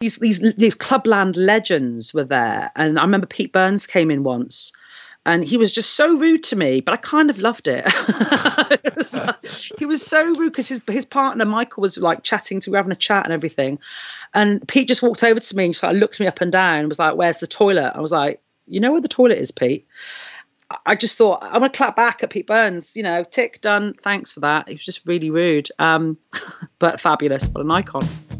these these these clubland legends were there, and I remember Pete Burns came in once, and he was just so rude to me, but I kind of loved it. it was like, he was so rude because his his partner Michael was like chatting to, we were having a chat and everything, and Pete just walked over to me and just like looked me up and down and was like, "Where's the toilet?" I was like, "You know where the toilet is, Pete." I just thought I'm gonna clap back at Pete Burns. You know, tick done. Thanks for that. He was just really rude, um, but fabulous. What an icon.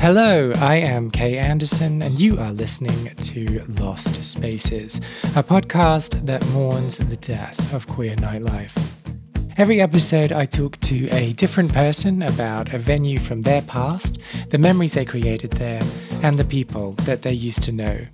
Hello, I am Kay Anderson, and you are listening to Lost Spaces, a podcast that mourns the death of queer nightlife. Every episode, I talk to a different person about a venue from their past, the memories they created there, and the people that they used to know.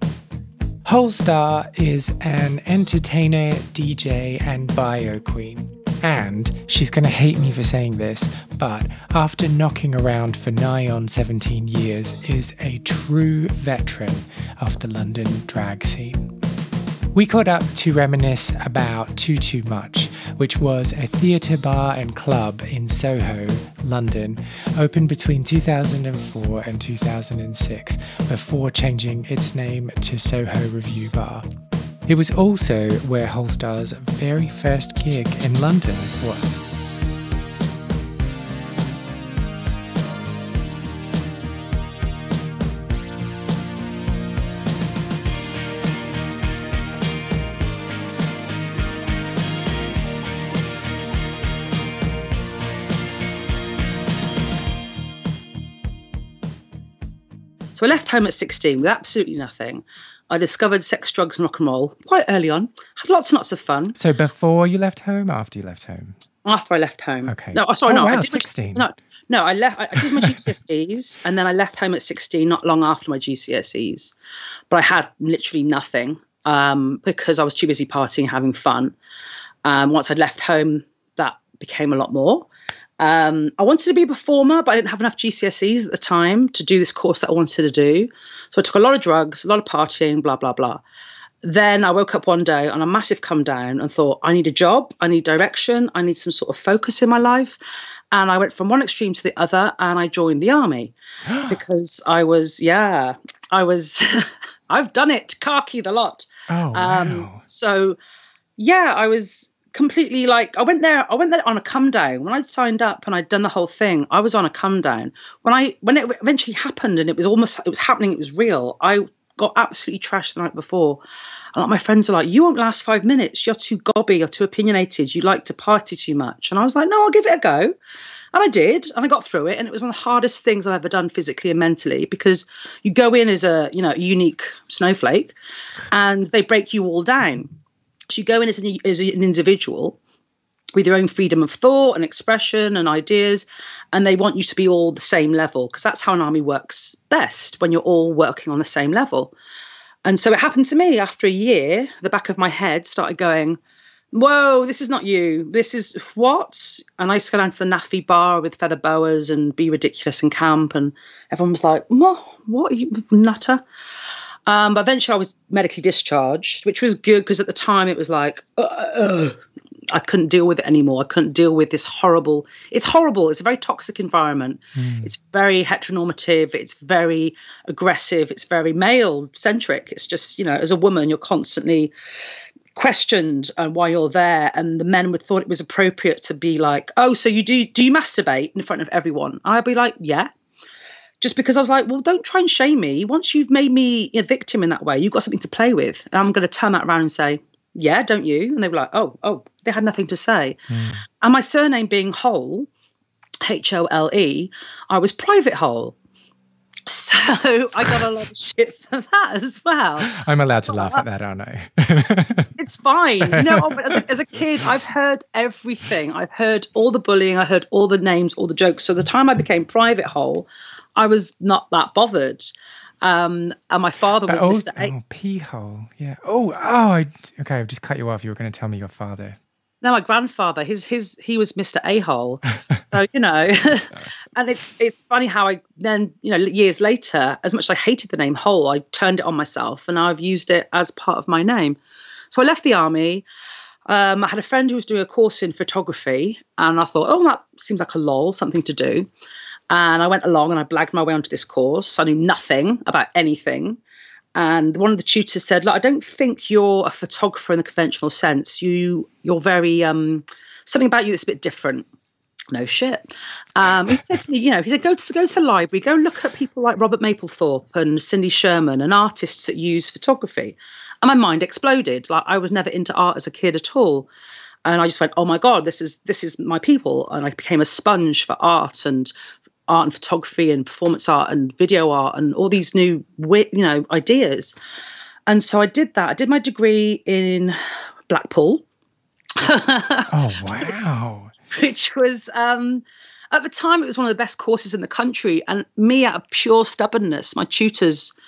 Holestar is an entertainer, DJ, and bio queen. And she's going to hate me for saying this, but after knocking around for nigh on 17 years, is a true veteran of the London drag scene. We caught up to reminisce about Too Too Much, which was a theatre bar and club in Soho, London, opened between 2004 and 2006 before changing its name to Soho Revue Bar. It was also where Holestar's very first gig in London was. So I left home at 16 with absolutely nothing. I discovered sex, drugs, and rock and roll quite early on. Had lots and lots of fun. So before you left home, after you left home? After I left home. Okay. No, sorry, Oh, no. I wow, did my- 16. no, no, I left. I I did my GCSEs, and then I left home at 16, not long after my GCSEs. But I had literally nothing um, because I was too busy partying, having fun. Um, once I'd left home, that became a lot more. Um, I wanted to be a performer, but I didn't have enough GCSEs at the time to do this course that I wanted to do. So I took a lot of drugs, a lot of partying, blah, blah, blah. Then I woke up one day on a massive come down and thought, I need a job, I need direction, I need some sort of focus in my life. And I went from one extreme to the other and I joined the army because I was, yeah, I was, I've done it, khaki the lot. Oh, wow. Um, so yeah, I was completely like I went there. I went there on a come down when I'd signed up and I'd done the whole thing. I was on a come down when I when it eventually happened and it was almost it was happening. It was real. I got absolutely trashed the night before. A lot of my friends were like, "You won't last five minutes. You're too gobby. You're too opinionated. You like to party too much." And I was like, "No, I'll give it a go." And I did, and I got through it, and it was one of the hardest things I've ever done physically and mentally because you go in as a you know unique snowflake, and they break you all down. You go in as an, as an individual with your own freedom of thought and expression and ideas, and they want you to be all the same level because that's how an army works best when you're all working on the same level. And so it happened to me after a year, the back of my head started going, Whoa, this is not you. This is what? And I used to go down to the NAAFI bar with feather boas and be ridiculous and camp. And everyone was like, What? What are you, nutter? Um, but eventually I was medically discharged, which was good because at the time it was like, uh, uh, I couldn't deal with it anymore. I couldn't deal with this horrible. It's horrible. It's a very toxic environment. It's very heteronormative. It's very aggressive. It's very male centric. It's just you know, as a woman, you're constantly questioned uh, why you're there, and the men would thought it was appropriate to be like, "Oh, so you do do you masturbate in front of everyone?" I'd be like, "Yeah." Just because I was like, well, don't try and shame me. Once you've made me a victim in that way, you've got something to play with. And I'm going to turn that around and say, yeah, don't you? And they were like, oh, oh, they had nothing to say. Hmm. And my surname being Hole, H O L E, I was private hole. So I got a lot of shit for that as well. I'm allowed to laugh at that, aren't I? It's fine. No, but as a, as a kid, I've heard everything. I've heard all the bullying. I heard all the names, all the jokes. So the time I became private hole, I was not that bothered. Um, and my father was Mr. A. oh, pee hole. Yeah. Oh, oh. I, okay, I've just cut you off. You were going to tell me your father. No, my grandfather, his his he was Mr. A hole. So you know, and it's it's funny how I then you know years later, as much as I hated the name Hole, I turned it on myself, and now I've used it as part of my name. So I left the army. Um, I had a friend who was doing a course in photography, and I thought, oh, that seems like a lol, something to do. And I went along and I blagged my way onto this course. I knew nothing about anything. And one of the tutors said, "Look, I don't think you're a photographer in the conventional sense. You, you're very um, something about you that's a bit different." No shit. Um, he said to me, you know, he said, go to the, go to the library, go look at people like Robert Mapplethorpe and Cindy Sherman and artists that use photography. And my mind exploded. Like I was never into art as a kid at all and I just went, "Oh my god, this is this is my people," and I became a sponge for art and art and photography and performance art and video art and all these new you know ideas. And so I did that. I did my degree in Blackpool. oh wow! Which was um, at the time it was one of the best courses in the country, and me out of pure stubbornness, my tutors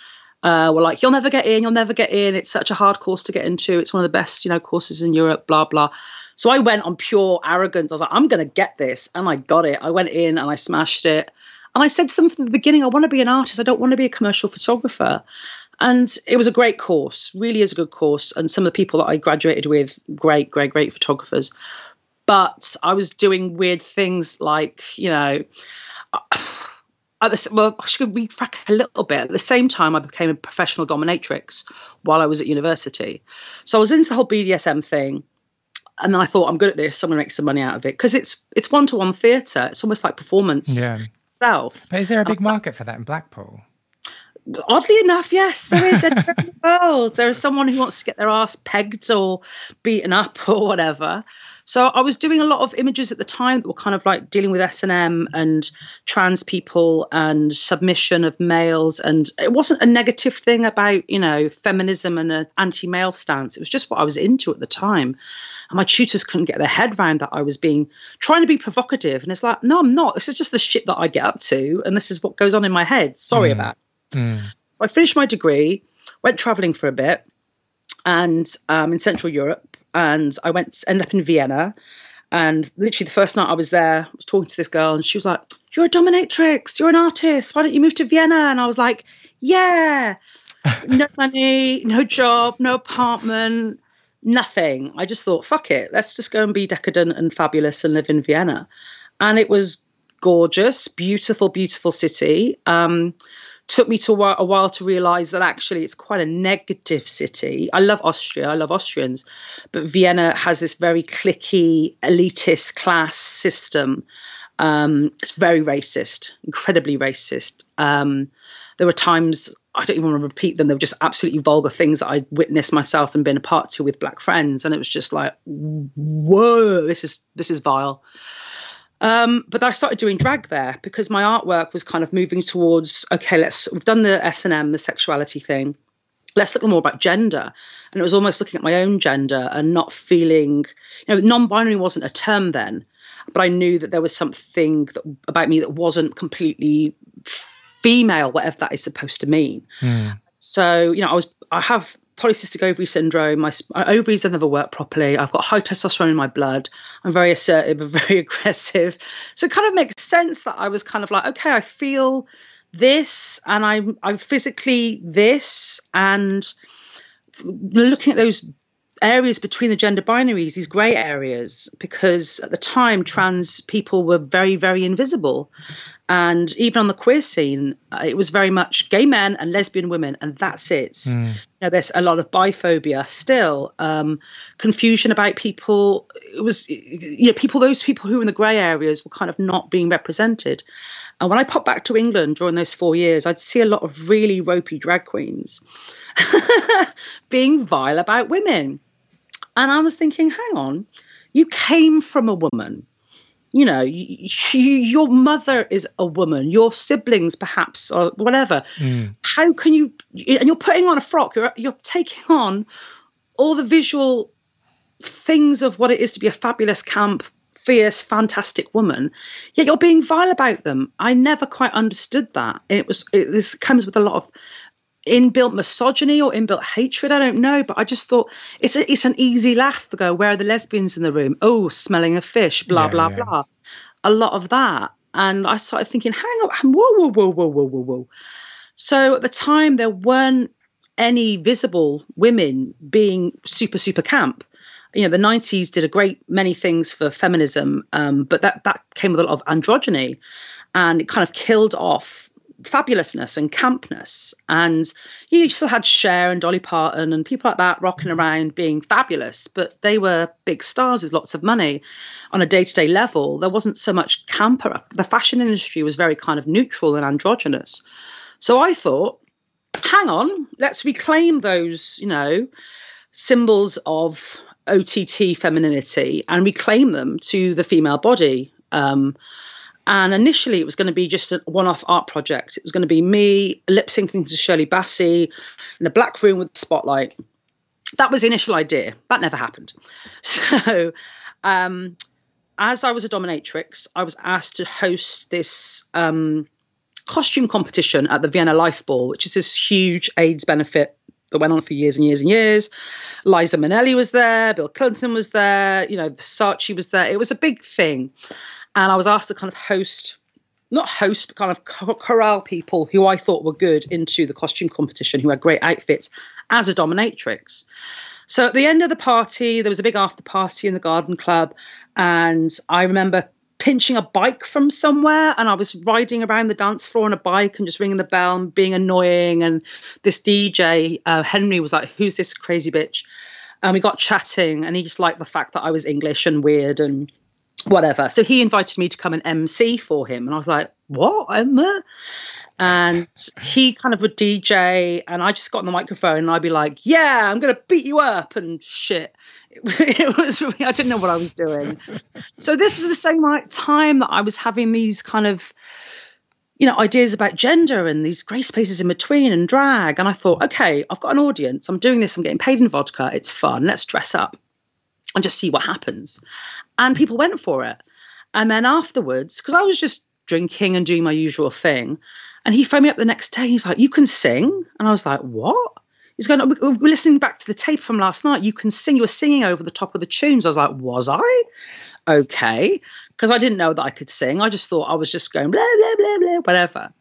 uh, were like, "You'll never get in. You'll never get in. It's such a hard course to get into. It's one of the best, you know, courses in Europe." Blah blah. So I went on pure arrogance. I was like, I'm going to get this. And I got it. I went in and I smashed it. And I said to them from the beginning, I want to be an artist. I don't want to be a commercial photographer. And it was a great course, really is a good course. And some of the people that I graduated with, great, great, great photographers. But I was doing weird things like, you know, at the, well, I should retrack a little bit. At the same time, I became a professional dominatrix while I was at university. So I was into the whole BDSM thing and then I thought I'm good at this. I'm going to make some money out of it because it's it's one to one theatre. It's almost like performance yeah. itself. But is there a big um, market for that in Blackpool? Oddly enough, yes, there is in the world. There is someone who wants to get their ass pegged or beaten up or whatever. So I was doing a lot of images at the time that were kind of like dealing with S and M and trans people and submission of males, and it wasn't a negative thing about you know feminism and an anti-male stance. It was just what I was into at the time. And my tutors couldn't get their head around that I was being trying to be provocative. And it's like, no, I'm not. This is just the shit that I get up to, and this is what goes on in my head. Sorry mm. about. Mm. I finished my degree, went traveling for a bit, and um, in Central Europe, and I went ended up in Vienna. And literally the first night I was there, I was talking to this girl, and she was like, "You're a dominatrix. You're an artist. Why don't you move to Vienna?" And I was like, "Yeah." no money, no job, no apartment, nothing. I just thought, fuck it, let's just go and be decadent and fabulous and live in Vienna. And it was gorgeous, beautiful, beautiful city. Um, took me to a while to realize that actually it's quite a negative city. I love Austria, I love Austrians, but Vienna has this very clicky, elitist class system. Um, it's very racist, incredibly racist. Um, there were times I don't even want to repeat them. They were just absolutely vulgar things that I witnessed myself and been a part to with black friends, and it was just like, whoa, this is this is vile. Um, but I started doing drag there because my artwork was kind of moving towards okay, let's we've done the S and M, the sexuality thing. Let's look more about gender, and it was almost looking at my own gender and not feeling, you know, non-binary wasn't a term then, but I knew that there was something that, about me that wasn't completely female, whatever that is supposed to mean. Mm. So, you know, I was I have polycystic ovary syndrome. My, my, ovaries have never worked properly. I've got high testosterone in my blood. I'm very assertive and very aggressive. So it kind of makes sense that I was kind of like, okay, I feel this and I'm I'm physically this and looking at those areas between the gender binaries, these grey areas, because at the time trans people were very, very invisible. And even on the queer scene, uh, it was very much gay men and lesbian women, and that's it. Mm. You know, there's a lot of biphobia still, um, confusion about people. It was, you know, people, those people who were in the grey areas were kind of not being represented. And when I popped back to England during those four years, I'd see a lot of really ropey drag queens being vile about women. And I was thinking, hang on, you came from a woman. You know, you, you, your mother is a woman, your siblings perhaps, or whatever. Mm. How can you? And you're putting on a frock. You're you're taking on all the visual things of what it is to be a fabulous camp fierce, fantastic woman, yet you're being vile about them. I never quite understood that. It was it, this comes with a lot of inbuilt misogyny or inbuilt hatred. I don't know, but I just thought it's a, it's an easy laugh to go, where are the lesbians in the room? Oh, smelling a fish, blah yeah, blah yeah. blah. A lot of that, and I started thinking, hang on, whoa, whoa, whoa, whoa, whoa, whoa, whoa. So at the time, there weren't any visible women being super super camp. You know, the '90s did a great many things for feminism, um, but that that came with a lot of androgyny. and it kind of killed off fabulousness and campness. And you still had Cher and Dolly Parton and people like that rocking around being fabulous, but they were big stars with lots of money on a day to day level. There wasn't so much camper. The fashion industry was very kind of neutral and androgynous. So I thought, hang on, let's reclaim those, you know, symbols of OTT femininity and reclaim them to the female body. Um, and initially, it was going to be just a one off art project. It was going to be me lip syncing to Shirley Bassey in a black room with a spotlight. That was the initial idea. That never happened. So, um, as I was a dominatrix, I was asked to host this um, costume competition at the Vienna Life Ball, which is this huge AIDS benefit that went on for years and years and years. Liza Minnelli was there, Bill Clinton was there, you know, Versace was there. It was a big thing and I was asked to kind of host not host, but kind of corral people who I thought were good into the costume competition, who had great outfits as a dominatrix. So at the end of the party, there was a big after party in the garden club, and I remember pinching a bike from somewhere and I was riding around the dance floor on a bike and just ringing the bell and being annoying. And this DJ, uh, Henry, was like, Who's this crazy bitch? And we got chatting, and he just liked the fact that I was English and weird and whatever. So he invited me to come and MC for him, and I was like, "What, Emma?" And he kind of would DJ, and I just got on the microphone, and I'd be like, "Yeah, I'm gonna beat you up and shit." It, it was I didn't know what I was doing. so this was the same time that I was having these kind of you know ideas about gender and these grey spaces in between and drag and i thought okay i've got an audience i'm doing this i'm getting paid in vodka it's fun let's dress up and just see what happens. And people went for it. And then afterwards, because I was just drinking and doing my usual thing, and he phoned me up the next day. He's like, "You can sing," and I was like, "What?" He's going, oh, "We're listening back to the tape from last night. You can sing. You were singing over the top of the tunes." I was like, "Was I?" Okay, because I didn't know that I could sing. I just thought I was just going blah blah blah blah whatever.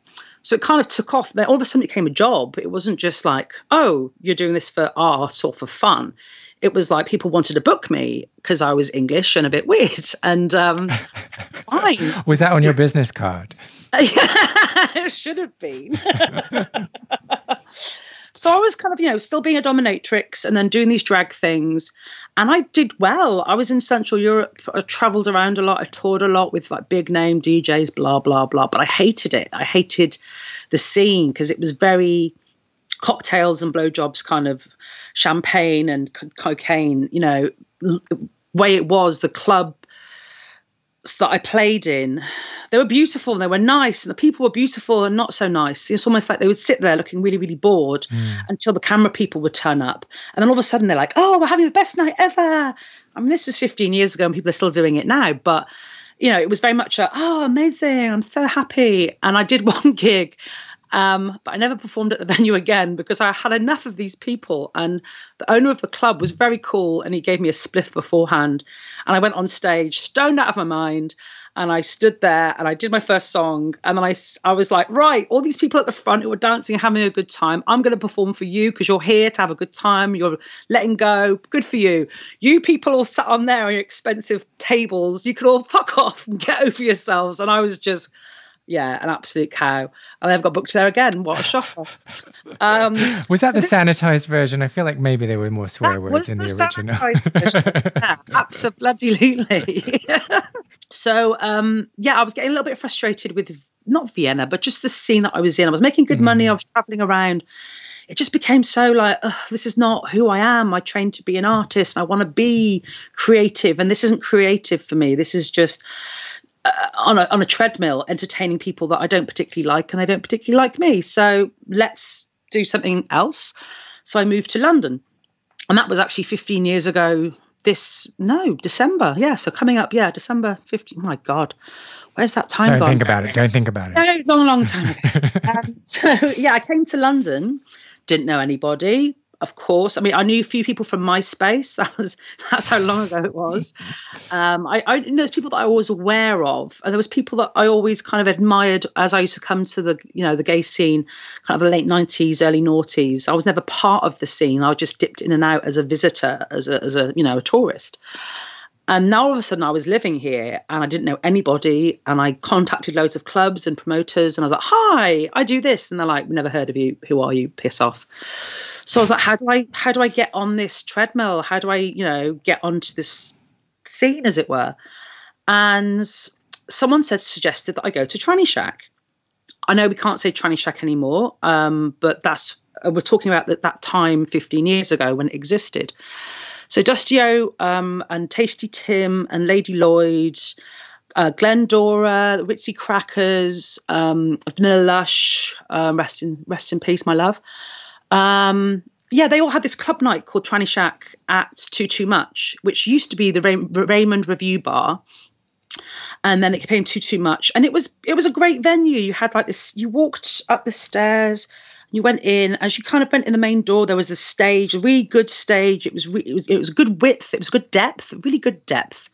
So it kind of took off. Then all of a sudden it became a job. It wasn't just like, "Oh, you're doing this for art or for fun." It was like people wanted to book me because I was English and a bit weird. And um, fine. Was that on your business card? it should have been. so I was kind of, you know, still being a dominatrix and then doing these drag things. And I did well. I was in Central Europe. I traveled around a lot. I toured a lot with like big name DJs, blah, blah, blah. But I hated it. I hated the scene because it was very cocktails and blowjobs, kind of champagne and co- cocaine. You know, way it was the club that I played in, they were beautiful and they were nice, and the people were beautiful and not so nice. It's almost like they would sit there looking really, really bored mm. until the camera people would turn up. And then all of a sudden they're like, oh, we're having the best night ever. I mean, this was 15 years ago and people are still doing it now, but you know, it was very much a, oh, amazing, I'm so happy. And I did one gig um, but I never performed at the venue again because I had enough of these people. And the owner of the club was very cool and he gave me a spliff beforehand. And I went on stage, stoned out of my mind. And I stood there and I did my first song. And then I, I was like, right, all these people at the front who are dancing having a good time, I'm going to perform for you because you're here to have a good time. You're letting go. Good for you. You people all sat on there on your expensive tables. You could all fuck off and get over yourselves. And I was just yeah, an absolute cow. And I've got booked there again. What a shocker. Um, was that the this, sanitized version? I feel like maybe there were more swear words in the, the original. yeah, absolutely. so, um, yeah, I was getting a little bit frustrated with not Vienna, but just the scene that I was in. I was making good mm. money, I was traveling around. It just became so like, this is not who I am. I trained to be an artist. I want to be creative, and this isn't creative for me. This is just uh, on a on a treadmill entertaining people that I don't particularly like and they don't particularly like me. So let's do something else. So I moved to London. And that was actually 15 years ago this no, December. Yeah, so coming up, yeah, December 15. Oh my god. Where's that time Don't gone? think about it. Don't think about it. No, long, long time ago. um, so yeah, I came to London, didn't know anybody, of course. I mean, I knew a few people from MySpace. That was that's how long ago it was. Um, I, I there's people that I was aware of, and there was people that I always kind of admired as I used to come to the you know the gay scene, kind of the late nineties, early noughties. I was never part of the scene. I just dipped in and out as a visitor, as a as a you know a tourist. And now all of a sudden I was living here and I didn't know anybody. And I contacted loads of clubs and promoters and I was like, hi, I do this. And they're like, never heard of you. Who are you? Piss off. So I was like, how do I how do I get on this treadmill? How do I, you know, get onto this scene, as it were? And someone said suggested that I go to Tranny Shack. I know we can't say Tranny Shack anymore, um, but that's uh, we're talking about that, that time 15 years ago when it existed. So Dusty O um, and Tasty Tim and Lady Lloyd, uh, Glendora, Ritzy Crackers, um, Vanilla Lush, um, rest in rest in peace, my love. Um, yeah, they all had this club night called Tranny Shack at Too Too Much, which used to be the Ray- Raymond Revuebar, and then it became Too Too Much, and it was it was a great venue. You had like this, you walked up the stairs you went in as you kind of went in the main door there was a stage a really good stage. It was re- it was, it was good width it was good depth really good depth.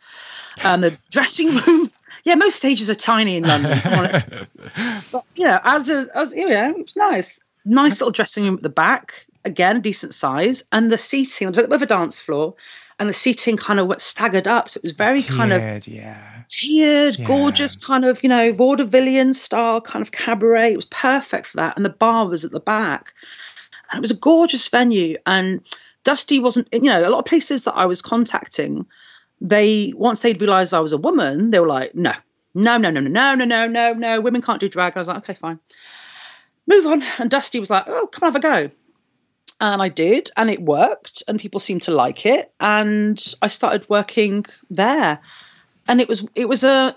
Um, the dressing room yeah most stages are tiny in london but you know as a, as you know it was nice. Nice little dressing room at the back again a decent size and the seating it was with a dance floor and the seating kind of was staggered up so it was very tiered, kind of yeah tiered, yeah. gorgeous kind of, you know, vaudevillian style kind of cabaret. It was perfect for that. And the bar was at the back. And it was a gorgeous venue. And Dusty wasn't, you know, a lot of places that I was contacting, they, once they'd realized I was a woman, they were like, no, no, no, no, no, no, no, no, no, no, women can't do drag. I was like, okay, fine. Move on. And Dusty was like, oh, come have a go. And I did, and it worked, and people seemed to like it. And I started working there and it was it was a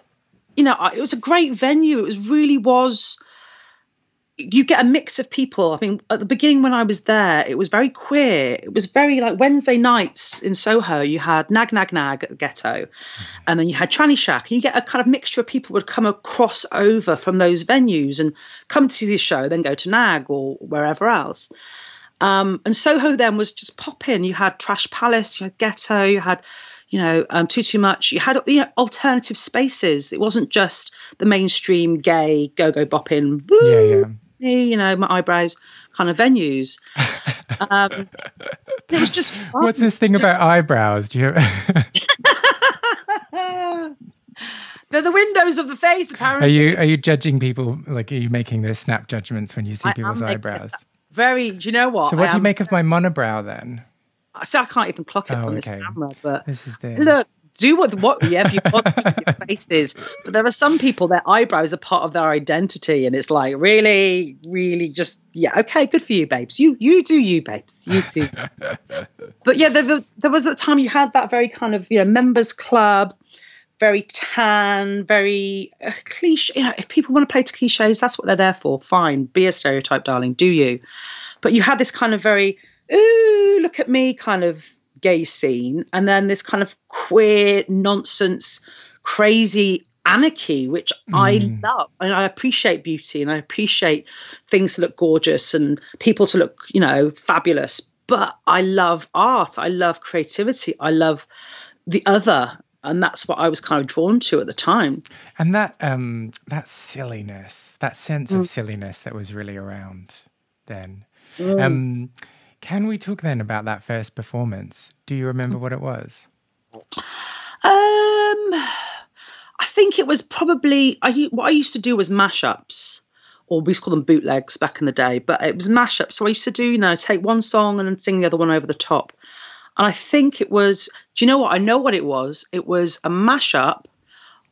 you know it was a great venue. It was really was. You get a mix of people. I mean, at the beginning when I was there, it was very queer. It was very like Wednesday nights in Soho. You had Nag Nag Nag at the Ghetto, mm-hmm. and then you had Tranny Shack, and you get a kind of mixture of people would come across over from those venues and come to see the show, then go to Nag or wherever else. Um, and Soho then was just popping. You had Trash Palace, you had Ghetto, you had you know, um, too too much. You had you know alternative spaces. It wasn't just the mainstream gay go go bopping. Woo, yeah, yeah. You know, my eyebrows kind of venues. Um, it was just. Fun. What's this thing just... about eyebrows? Do you? They're the windows of the face. Apparently, are you are you judging people? Like, are you making those snap judgments when you see I people's eyebrows? Very. Do you know what? So, what I do you um, make of my monobrow then? so I can't even clock it oh, on this camera. But this is the... look, do what what yeah, you want to your faces. But there are some people their eyebrows are part of their identity, and it's like really, really just yeah, okay, good for you, babes. You you do you, babes. You too. but yeah, there, there was a time you had that very kind of you know members club. Very tan, very uh, cliche. You know, if people want to play to cliches, that's what they're there for. Fine, be a stereotype, darling. Do you? But you had this kind of very ooh, look at me kind of gay scene, and then this kind of queer nonsense, crazy anarchy, which mm. I love. And I appreciate beauty and I appreciate things to look gorgeous and people to look, you know, fabulous. But I love art. I love creativity. I love the other. And that's what I was kind of drawn to at the time. And that um that silliness, that sense mm. of silliness that was really around then. Mm. Um can we talk then about that first performance? Do you remember what it was? Um, I think it was probably I, what I used to do was mashups, or we used to call them bootlegs back in the day. But it was mashups. So I used to do, you know, take one song and then sing the other one over the top. And I think it was. Do you know what? I know what it was. It was a mashup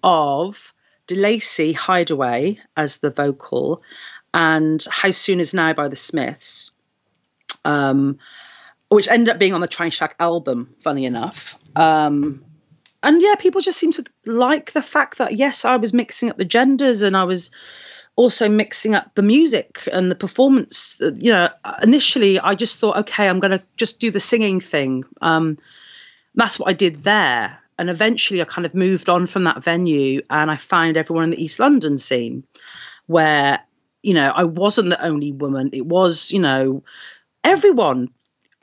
of De'Lacy Hideaway as the vocal and How Soon Is Now by the Smiths um, which ended up being on the Tranny Shack album, funny enough. Um, and yeah, people just seem to like the fact that yes, I was mixing up the genders and I was also mixing up the music and the performance. You know, initially I just thought, okay, I'm going to just do the singing thing. Um, that's what I did there. And eventually I kind of moved on from that venue and I found everyone in the East London scene where, you know, I wasn't the only woman. It was, you know, everyone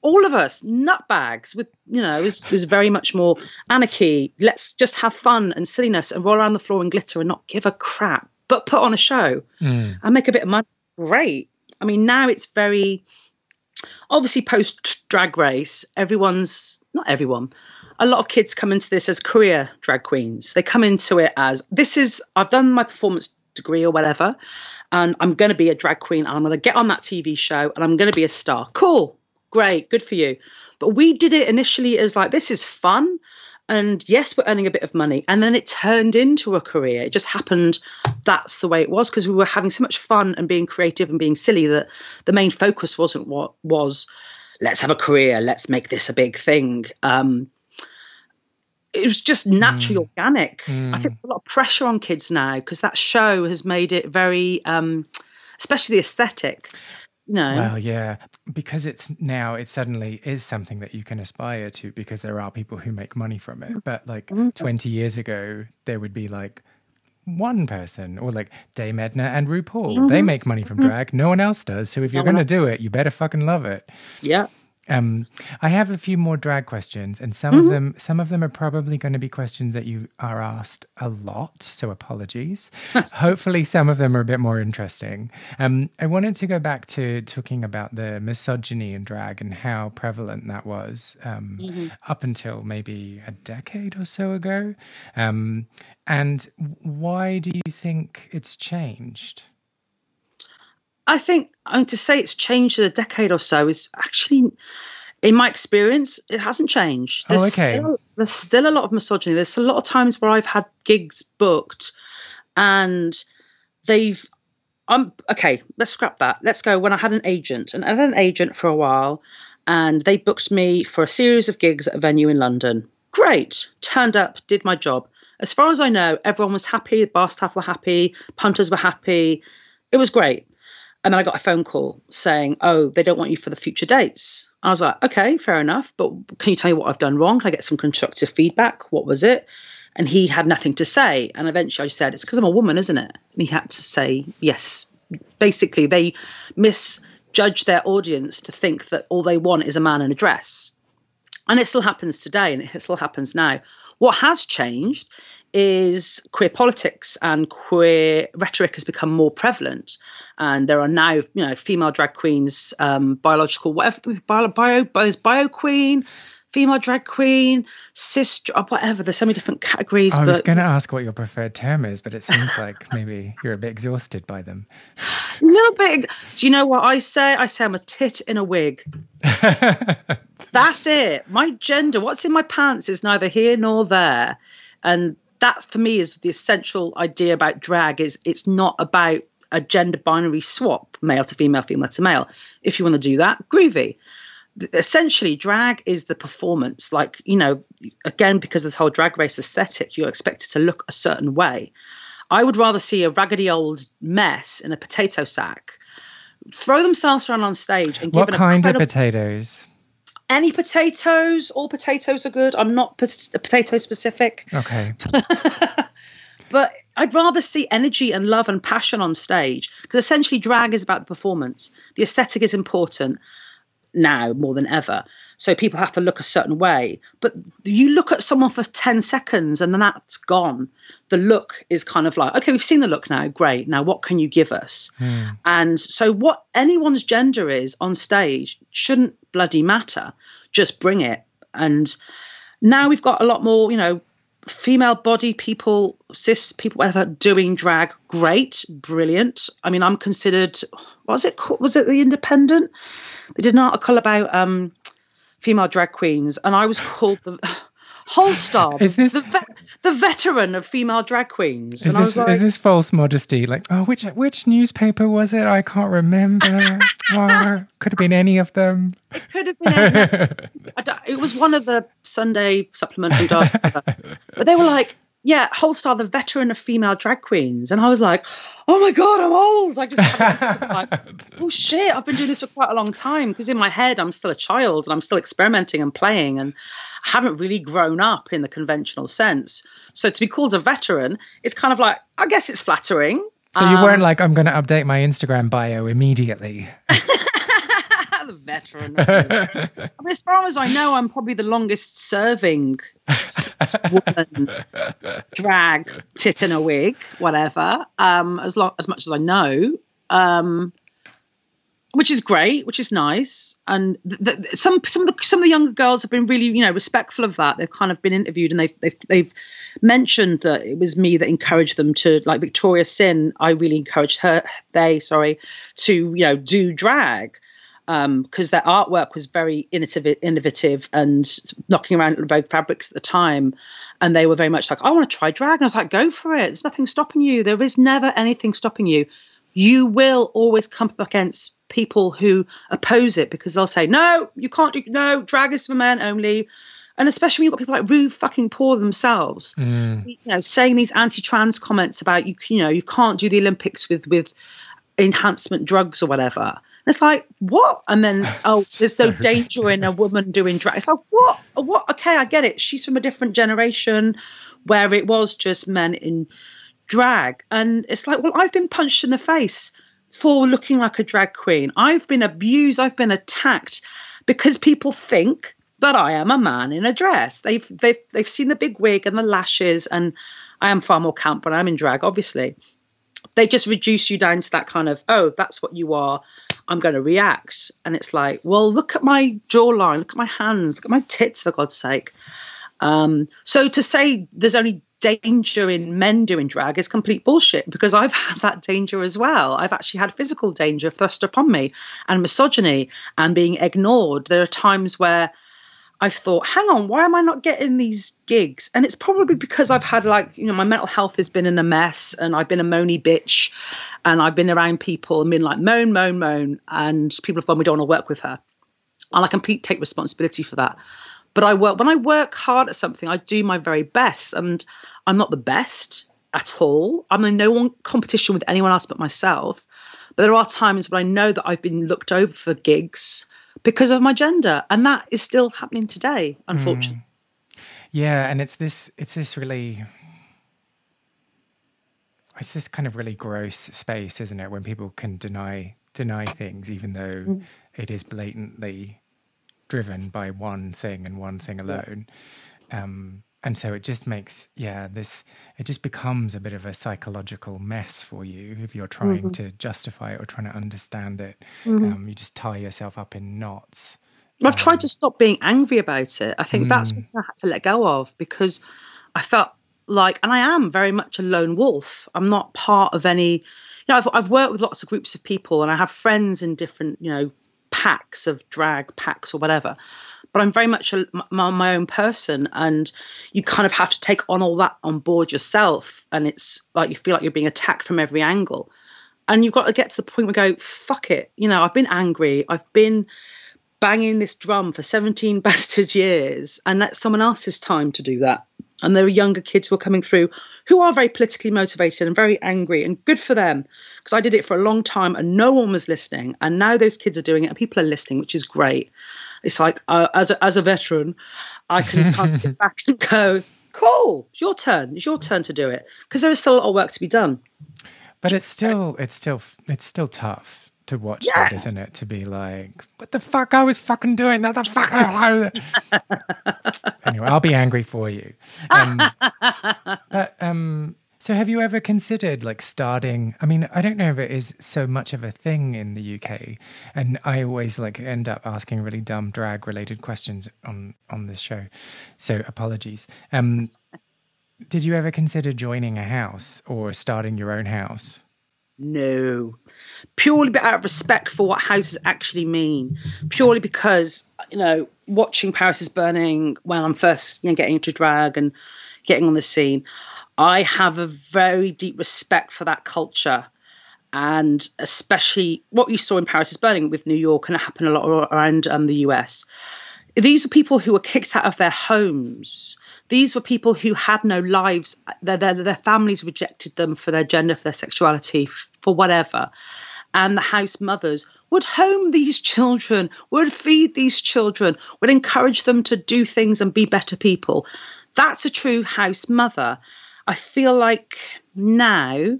all of us nutbags with you know it was, it was very much more anarchy let's just have fun and silliness and roll around the floor and glitter and not give a crap but put on a show mm. and make a bit of money great i mean now it's very obviously post drag race everyone's not everyone a lot of kids come into this as career drag queens. They come into it as this is I've done my performance degree or whatever, and I'm going to be a drag queen. And I'm going to get on that TV show and I'm going to be a star. Cool, great, good for you. But we did it initially as like this is fun. And yes, we're earning a bit of money. And then it turned into a career. It just happened that's the way it was because we were having so much fun and being creative and being silly that the main focus wasn't what was let's have a career, let's make this a big thing. Um, it was just naturally mm. organic. Mm. I think there's a lot of pressure on kids now because that show has made it very, um, especially the aesthetic. You know. Well, yeah, because it's now it suddenly is something that you can aspire to because there are people who make money from it. But like mm. 20 years ago, there would be like one person or like Dame Edna and RuPaul. Mm-hmm. They make money from mm-hmm. drag. No one else does. So if you're going to do it, you better fucking love it. Yeah. Um, I have a few more drag questions, and some mm-hmm. of them, some of them are probably going to be questions that you are asked a lot. So apologies. Hopefully, some of them are a bit more interesting. Um, I wanted to go back to talking about the misogyny in drag and how prevalent that was um, mm-hmm. up until maybe a decade or so ago. Um, and why do you think it's changed? I think I mean, to say it's changed in a decade or so is actually, in my experience, it hasn't changed. Oh, there's oh, okay. Still, there's still a lot of misogyny. There's a lot of times where I've had gigs booked, and they've. I'm okay. Let's scrap that. Let's go. When I had an agent, and I had an agent for a while, and they booked me for a series of gigs at a venue in London. Great. Turned up, did my job. As far as I know, everyone was happy. The bar staff were happy. Punters were happy. It was great. And then I got a phone call saying, oh, they don't want you for the future dates. I was like, okay, fair enough. But can you tell me what I've done wrong? Can I get some constructive feedback? What was it? And he had nothing to say. And eventually I said, it's because I'm a woman, isn't it? And he had to say, yes. Basically, they misjudge their audience to think that all they want is a man in a dress. And it still happens today and it still happens now. What has changed is queer politics and queer rhetoric has become more prevalent. And there are now you know female drag queens um, biological whatever bio, bio, bio queen female drag queen cis uh, whatever. There's so many different categories i was going to ask what your preferred term is but it seems like maybe you're a bit exhausted by them. A little bit do you know what? I say i say i'm a tit in a wig. That's it. My gender what's in my pants is neither here nor there. And that for me is the essential idea about drag is it's not about a gender binary swap male to female female to male. If you want to do that groovy essentially drag is the performance. Like you know again because this whole drag race aesthetic you're expected to look a certain way. I would rather see a raggedy old mess in a potato sack throw themselves around on stage and what give an kind incredible- of potatoes? Any potatoes. All potatoes are good. I'm not potato specific. Okay. But i'd rather see energy and love and passion on stage because essentially drag is about the performance. The aesthetic is important now more than ever. So people have to look a certain way. But you look at someone for 10 seconds and then that's gone. The look is kind of like okay we've seen the look now. Great. Now what can you give us? Mm. and so what anyone's gender is on stage shouldn't bloody matter. Just bring it. And now we've got a lot more you know female body people cis people whatever doing drag. Great. Brilliant. I mean i'm considered what was it called? Was it the independent they did an article about um, female drag queens, and I was called the Holestar, is this the, ve- the veteran of female drag queens? Is this, like, is this false modesty? Like, oh, which which newspaper was it? I can't remember. oh, could have been any of them. It could have been. it was one of the Sunday supplementary does, but they were like, yeah, Holestar, the veteran of female drag queens. And I was like, oh my God, I'm old. I just, like, oh shit, I've been doing this for quite a long time because in my head, I'm still a child and I'm still experimenting and playing and I haven't really grown up in the conventional sense. So to be called a veteran, it's kind of like, I guess it's flattering. So you um, weren't like, I'm going to update my Instagram bio immediately. the veteran. I mean, as far as I know, I'm probably the longest serving woman drag tit in a wig, whatever. Um, as long as much as I know. Um, which is great, which is nice. And some some of the some of the younger girls have been really you know respectful of that. They've kind of been interviewed and they've they've, they've mentioned that it was me that encouraged them to like Victoria Sin. I really encouraged her they sorry to you know do drag because um, their artwork was very innovative, innovative and knocking around Vogue fabrics at the time. And they were very much like, I want to try drag. And I was like, go for it. There's nothing stopping you. There is never anything stopping you. You will always come up against people who oppose it because they'll say, no, you can't do, no, drag is for men only. And especially when you've got people like Ru fucking Paul themselves, mm. you know, saying these anti-trans comments about you, you know, you can't do the Olympics with with enhancement drugs or whatever it's like, what? And then, oh, there's no danger in a woman doing drag. It's like, what? What? Okay, I get it. She's from a different generation where it was just men in drag. And it's like, well, I've been punched in the face for looking like a drag queen. I've been abused. I've been attacked because people think that I am a man in a dress. They've they've they've seen the big wig and the lashes, and I am far more camp when I'm in drag, obviously. They just reduce you down to that kind of, oh, that's what you are. I'm going to react. And it's like, well, look at my jawline, look at my hands, look at my tits, for God's sake. Um, so to say there's only danger in men doing drag is complete bullshit because I've had that danger as well. I've actually had physical danger thrust upon me and misogyny and being ignored. There are times where I've thought, hang on, why am I not getting these gigs? And it's probably because I've had like, you know, my mental health has been in a mess and I've been a moany bitch and I've been around people and been like moan, moan, moan. And people have gone, we don't want to work with her. And I completely take responsibility for that. But I work, when I work hard at something, I do my very best. And I'm not the best at all. I'm in no one competition with anyone else but myself. But there are times when I know that I've been looked over for gigs because of my gender and that is still happening today unfortunately mm. yeah and it's this it's this really it's this kind of really gross space isn't it when people can deny deny things even though mm. it is blatantly driven by one thing and one thing alone um, and so it just makes yeah this it just becomes a bit of a psychological mess for you if you're trying mm-hmm. to justify it or trying to understand it mm-hmm. um, you just tie yourself up in knots i've um, tried to stop being angry about it i think mm. that's what i had to let go of because i felt like and i am very much a lone wolf i'm not part of any you know I've, I've worked with lots of groups of people and i have friends in different you know packs of drag packs or whatever but I'm very much a, my, my, own person, and you kind of have to take on all that on board yourself, and it's like you feel like you're being attacked from every angle, and you've got to get to the point where you go, fuck it, you know, I've been angry, I've been banging this drum for 17 bastard years, and that's someone else's time to do that. And there are younger kids who are coming through who are very politically motivated and very angry, and good for them. Because I did it for a long time and no one was listening. And now those kids are doing it and people are listening, which is great. It's like uh, as a, as a veteran, I can kind of sit back and go, "Cool, it's your turn. It's your turn to do it," because there is still a lot of work to be done. But it's still it's still it's still tough to watch yeah. that, isn't it? To be like, what the fuck? I was fucking doing that. The fuck. anyway, I'll be angry for you. Um, but um, so, have you ever considered like starting? I mean, I don't know if it is so much of a thing in the UK, and I always like end up asking really dumb drag related questions on on this show. So, apologies. Um, did you ever consider joining a house or starting your own house? No, purely out of respect for what houses actually mean. Purely because you know, watching Paris is Burning when I'm first you know getting into drag and getting on the scene. I have a very deep respect for that culture. And especially what you saw in Paris is Burning with New York, and it happened a lot around um, the US. These were people who were kicked out of their homes. These were people who had no lives. Their, their, their families rejected them for their gender, for their sexuality, for whatever. And the house mothers would home these children, would feed these children, would encourage them to do things and be better people. That's a true house mother. I feel like now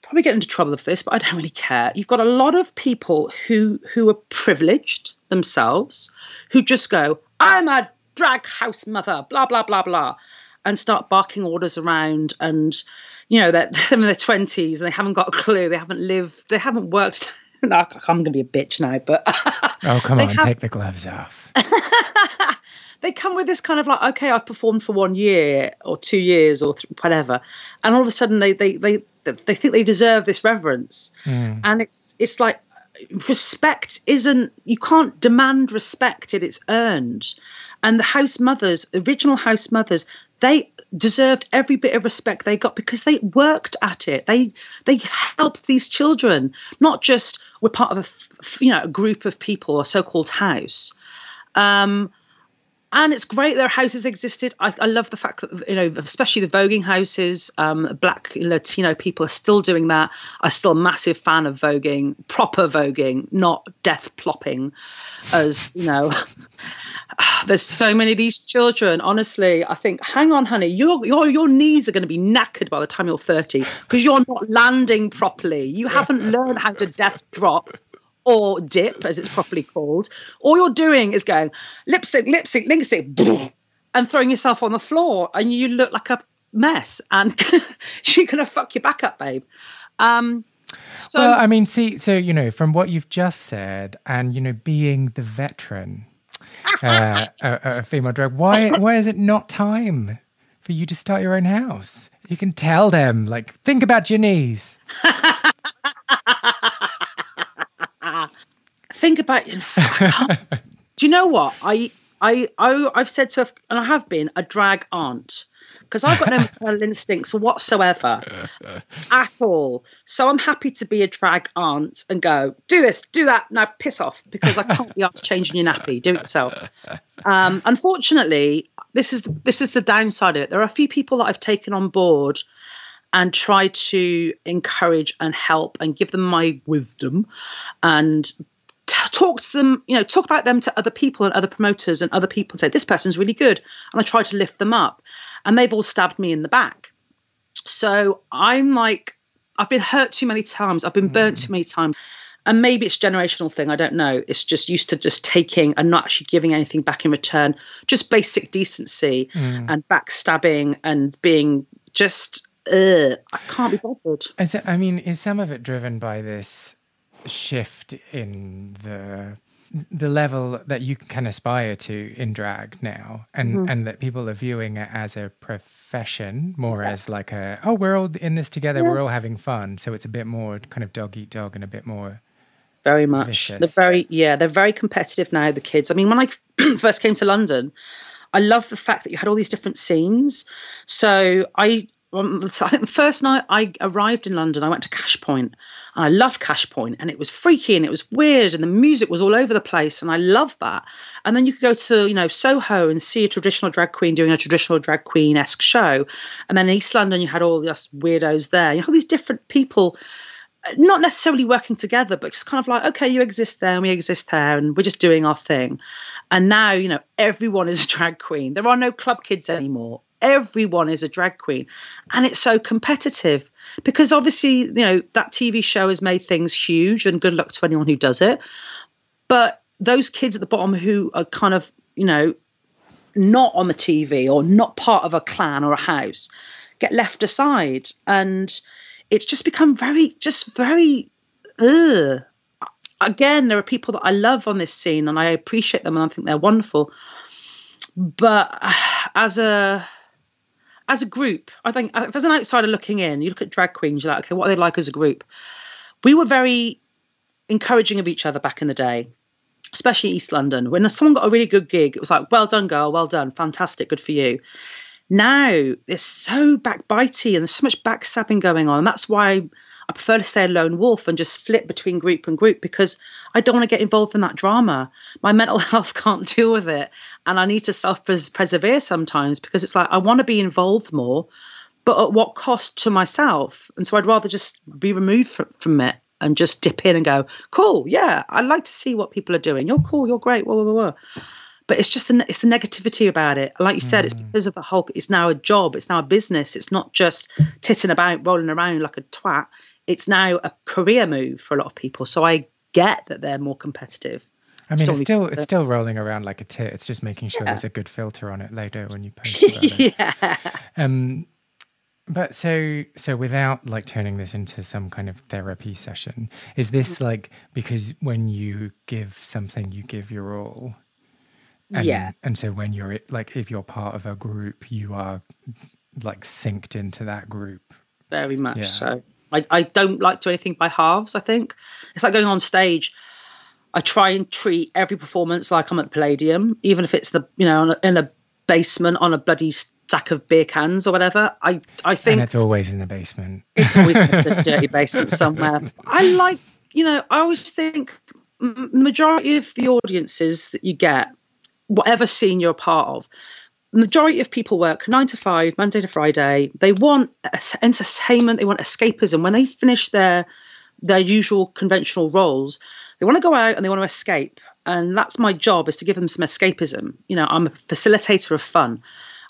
probably get into trouble with this, but I don't really care. You've got a lot of people who who are privileged themselves who just go, I'm a drag house mother, blah blah blah blah, and start barking orders around and you know they're, they're in their twenties and they haven't got a clue, they haven't lived, they haven't worked I'm going to be a bitch now, but oh come on, have, take the gloves off. They come with this kind of like, okay, I've performed for one year or two years or th- whatever, and all of a sudden they they they they think they deserve this reverence, mm. and it's it's like respect isn't you can't demand respect it it's earned. And the house mothers original house mothers they deserved every bit of respect they got because they worked at it. They they helped these children not just were part of a you know a group of people a so-called house. Um, and it's great their houses existed. I, I, love the fact that you know, especially the voguing houses, um, black Latino people are still doing that. I'm still a massive fan of voguing, proper voguing, not death plopping, as you know. There's so many of these children. Honestly, I think, hang on, honey, your your your knees are going to be knackered by the time you're 30 because you're not landing properly. You haven't learned how to death drop or dip, as it's properly called, all you're doing is going lip sync, lip sync, lip sync, and throwing yourself on the floor, and you look like a mess, and she's gonna fuck your back up, babe. Um, so, well, I mean, see, so you know, from what you've just said, and you know, being the veteran, uh, a, a female drag, why, why is it not time for you to start your own house? You can tell them, like, think about your knees. think about do you know what I I, I I've said to and I have been a drag aunt because I've got no maternal instincts whatsoever at all. So I'm happy to be a drag aunt and go do this, do that. Now piss off because I can't be asked changing your nappy. Do it yourself. Um, unfortunately, this is the, this is the downside of it. There are a few people that I've taken on board and try to encourage and help and give them my wisdom and talk to them, you know, talk about them to other people and other promoters and other people and say, this person's really good. And I try to lift them up. And they've all stabbed me in the back. So I'm like, I've been hurt too many times. I've been burnt mm. too many times. And maybe it's generational thing. I don't know. It's just used to just taking and not actually giving anything back in return. Just basic decency mm. and backstabbing and being just, uh, I can't be bothered. Is it, I mean, is some of it driven by this shift in the the level that you can aspire to in drag now and mm-hmm. and that people are viewing it as a profession more yeah. as like a oh we're all in this together yeah. we're all having fun so it's a bit more kind of dog eat dog and a bit more very much vicious. they're very yeah they're very competitive now the kids i mean when i first came to london I love the fact that you had all these different scenes. So I The first night I arrived in London, I went to Kashpoint, and I loved Kashpoint, and it was freaky and it was weird, and the music was all over the place, and I loved that. And then you could go to you know Soho and see a traditional drag queen doing a traditional drag queen esque show, and then in East London you had all these weirdos there, you know all these different people. Uh, not necessarily working together, but just kind of like, okay, you exist there and we exist there, and we're just doing our thing. And now, you know, everyone is a drag queen. There are no club kids anymore everyone is a drag queen. And it's so competitive because obviously you know that tv show has made things huge and good luck to anyone who does it. But those kids at the bottom who are kind of you know not on the tv or not part of a clan or a house get left aside. And it's just become very just very ugh. again there are people that i love on this scene and i appreciate them and i think they're wonderful. But as a as a group, I think as an outsider looking in, you look at drag queens, you're like, okay, what are they like as a group? We were very encouraging of each other back in the day, especially East London. When someone got a really good gig, it was like, well done, girl, well done, fantastic, good for you. Now it's so backbitey and there's so much backstabbing going on. And that's why I prefer to stay a lone wolf and just flip between group and group because I don't want to get involved in that drama. My mental health can't deal with it. And I need to self persevere sometimes because it's like I want to be involved more, but at what cost to myself? And so I'd rather just be removed from, from it and just dip in and go, cool, yeah, I'd like to see what people are doing. You're cool, you're great, whoa, whoa, whoa. But it's just the, it's the negativity about it. Like you said, mm. it's because of the whole. It's now a job. It's now a business. It's not just titting about, rolling around like a twat it's now a career move for a lot of people. So I get that they're more competitive. I mean, it's still it's still rolling around like a tit. It's just making sure yeah. there's a good filter on it later when you post it. yeah. Um, But so so without like turning this into some kind of therapy session, is this Mm-hmm. like because when you give something you give your all? And, Yeah. And so when you're like if you're part of a group, you are like synced into that group. very much Yeah. so. I, I don't like to do anything by halves. I think it's like going on stage. I try and treat every performance like I'm at the Palladium, even if it's the you know in a, basement on a bloody stack of beer cans or whatever. I I And think it's always in the basement. it's always in the dirty basement somewhere. I like you know I always think the majority of the audiences that you get, whatever scene you're a part of, majority of people work nine to five, Monday to Friday. They want entertainment. They want escapism. When they finish their their usual conventional roles, they want to go out and they want to escape. And that's my job is to give them some escapism. You know, I'm a facilitator of fun.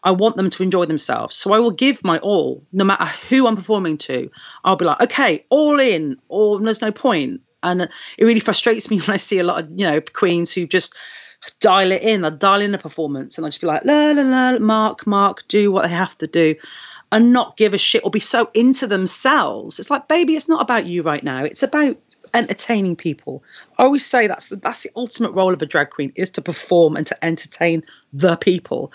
I want them to enjoy themselves. So I will give my all, no matter who I'm performing to. I'll be like, okay, all in, or there's no point. And it really frustrates me when I see a lot of, you know, queens who just dial it in. They'll dial in a performance and I'll just be like, la la la, mark, mark, do what they have to do and not give a shit or be so into themselves. It's like, baby, it's not about you right now. It's about entertaining people. I always say that's the, that's the ultimate role of a drag queen is to perform and to entertain the people.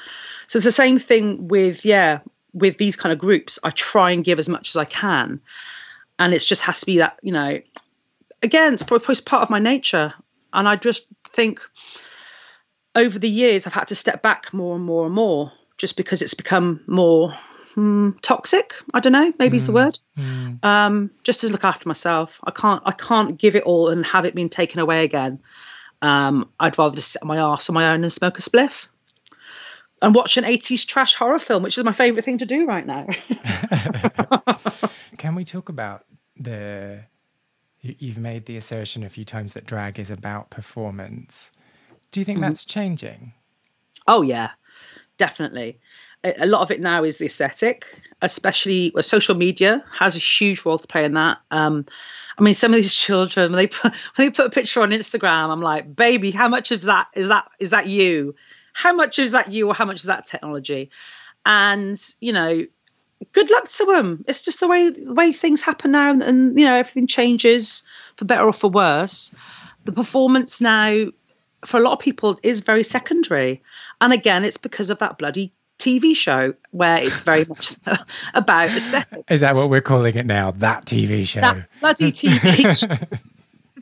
So it's the same thing with yeah with these kind of groups. I try and give as much as I can, and it just has to be that you know. Again, it's probably part of my nature, and I just think over the years I've had to step back more and more and more just because it's become more hmm, toxic. I don't know, maybe is the word. Um, just to look after myself. I can't I can't give it all and have it being taken away again. Um, I'd rather just sit on my arse on my own and smoke a spliff. And watch an 80s trash horror film, which is my favourite thing to do right now. Can we talk about the? you- You've made the assertion a few times that drag is about performance. Do you think Mm-hmm. that's changing? Oh yeah, definitely. A lot of it now is the aesthetic, especially well, social media has a huge role to play in that. Um, I mean, some of these children when they put when they put a picture on Instagram, I'm like, baby, how much of that is that is that you? How much is that you, or how much is that technology? And you know, good luck to them. It's just the way the way things happen now, and, and you know, everything changes for better or for worse. The performance now for a lot of people is very secondary. And again, it's because of that bloody TV show where it's very much about aesthetics. Is that what we're calling it now? That TV show. That bloody TV show.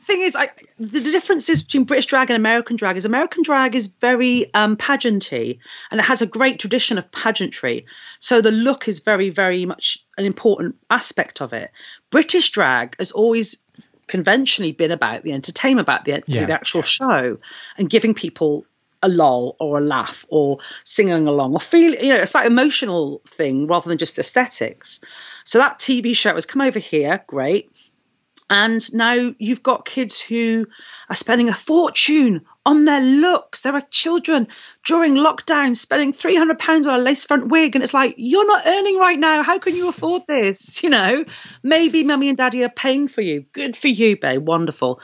The thing is, I, the differences between British drag and American drag is American drag is very um, pageanty and it has a great tradition of pageantry. So the look is very, very much an important aspect of it. British drag has always conventionally been about the entertainment, about the, Yeah. the actual show and giving people a lull or a laugh or singing along or feel you know it's about emotional thing rather than just aesthetics so that tv show has come over here great and now you've got kids who are spending a fortune on their looks. There are children during lockdown spending three hundred pounds on a lace front wig, and it's like you're not earning right now. How can you afford this? You know, maybe mummy and daddy are paying for you. Good for you, babe. Wonderful.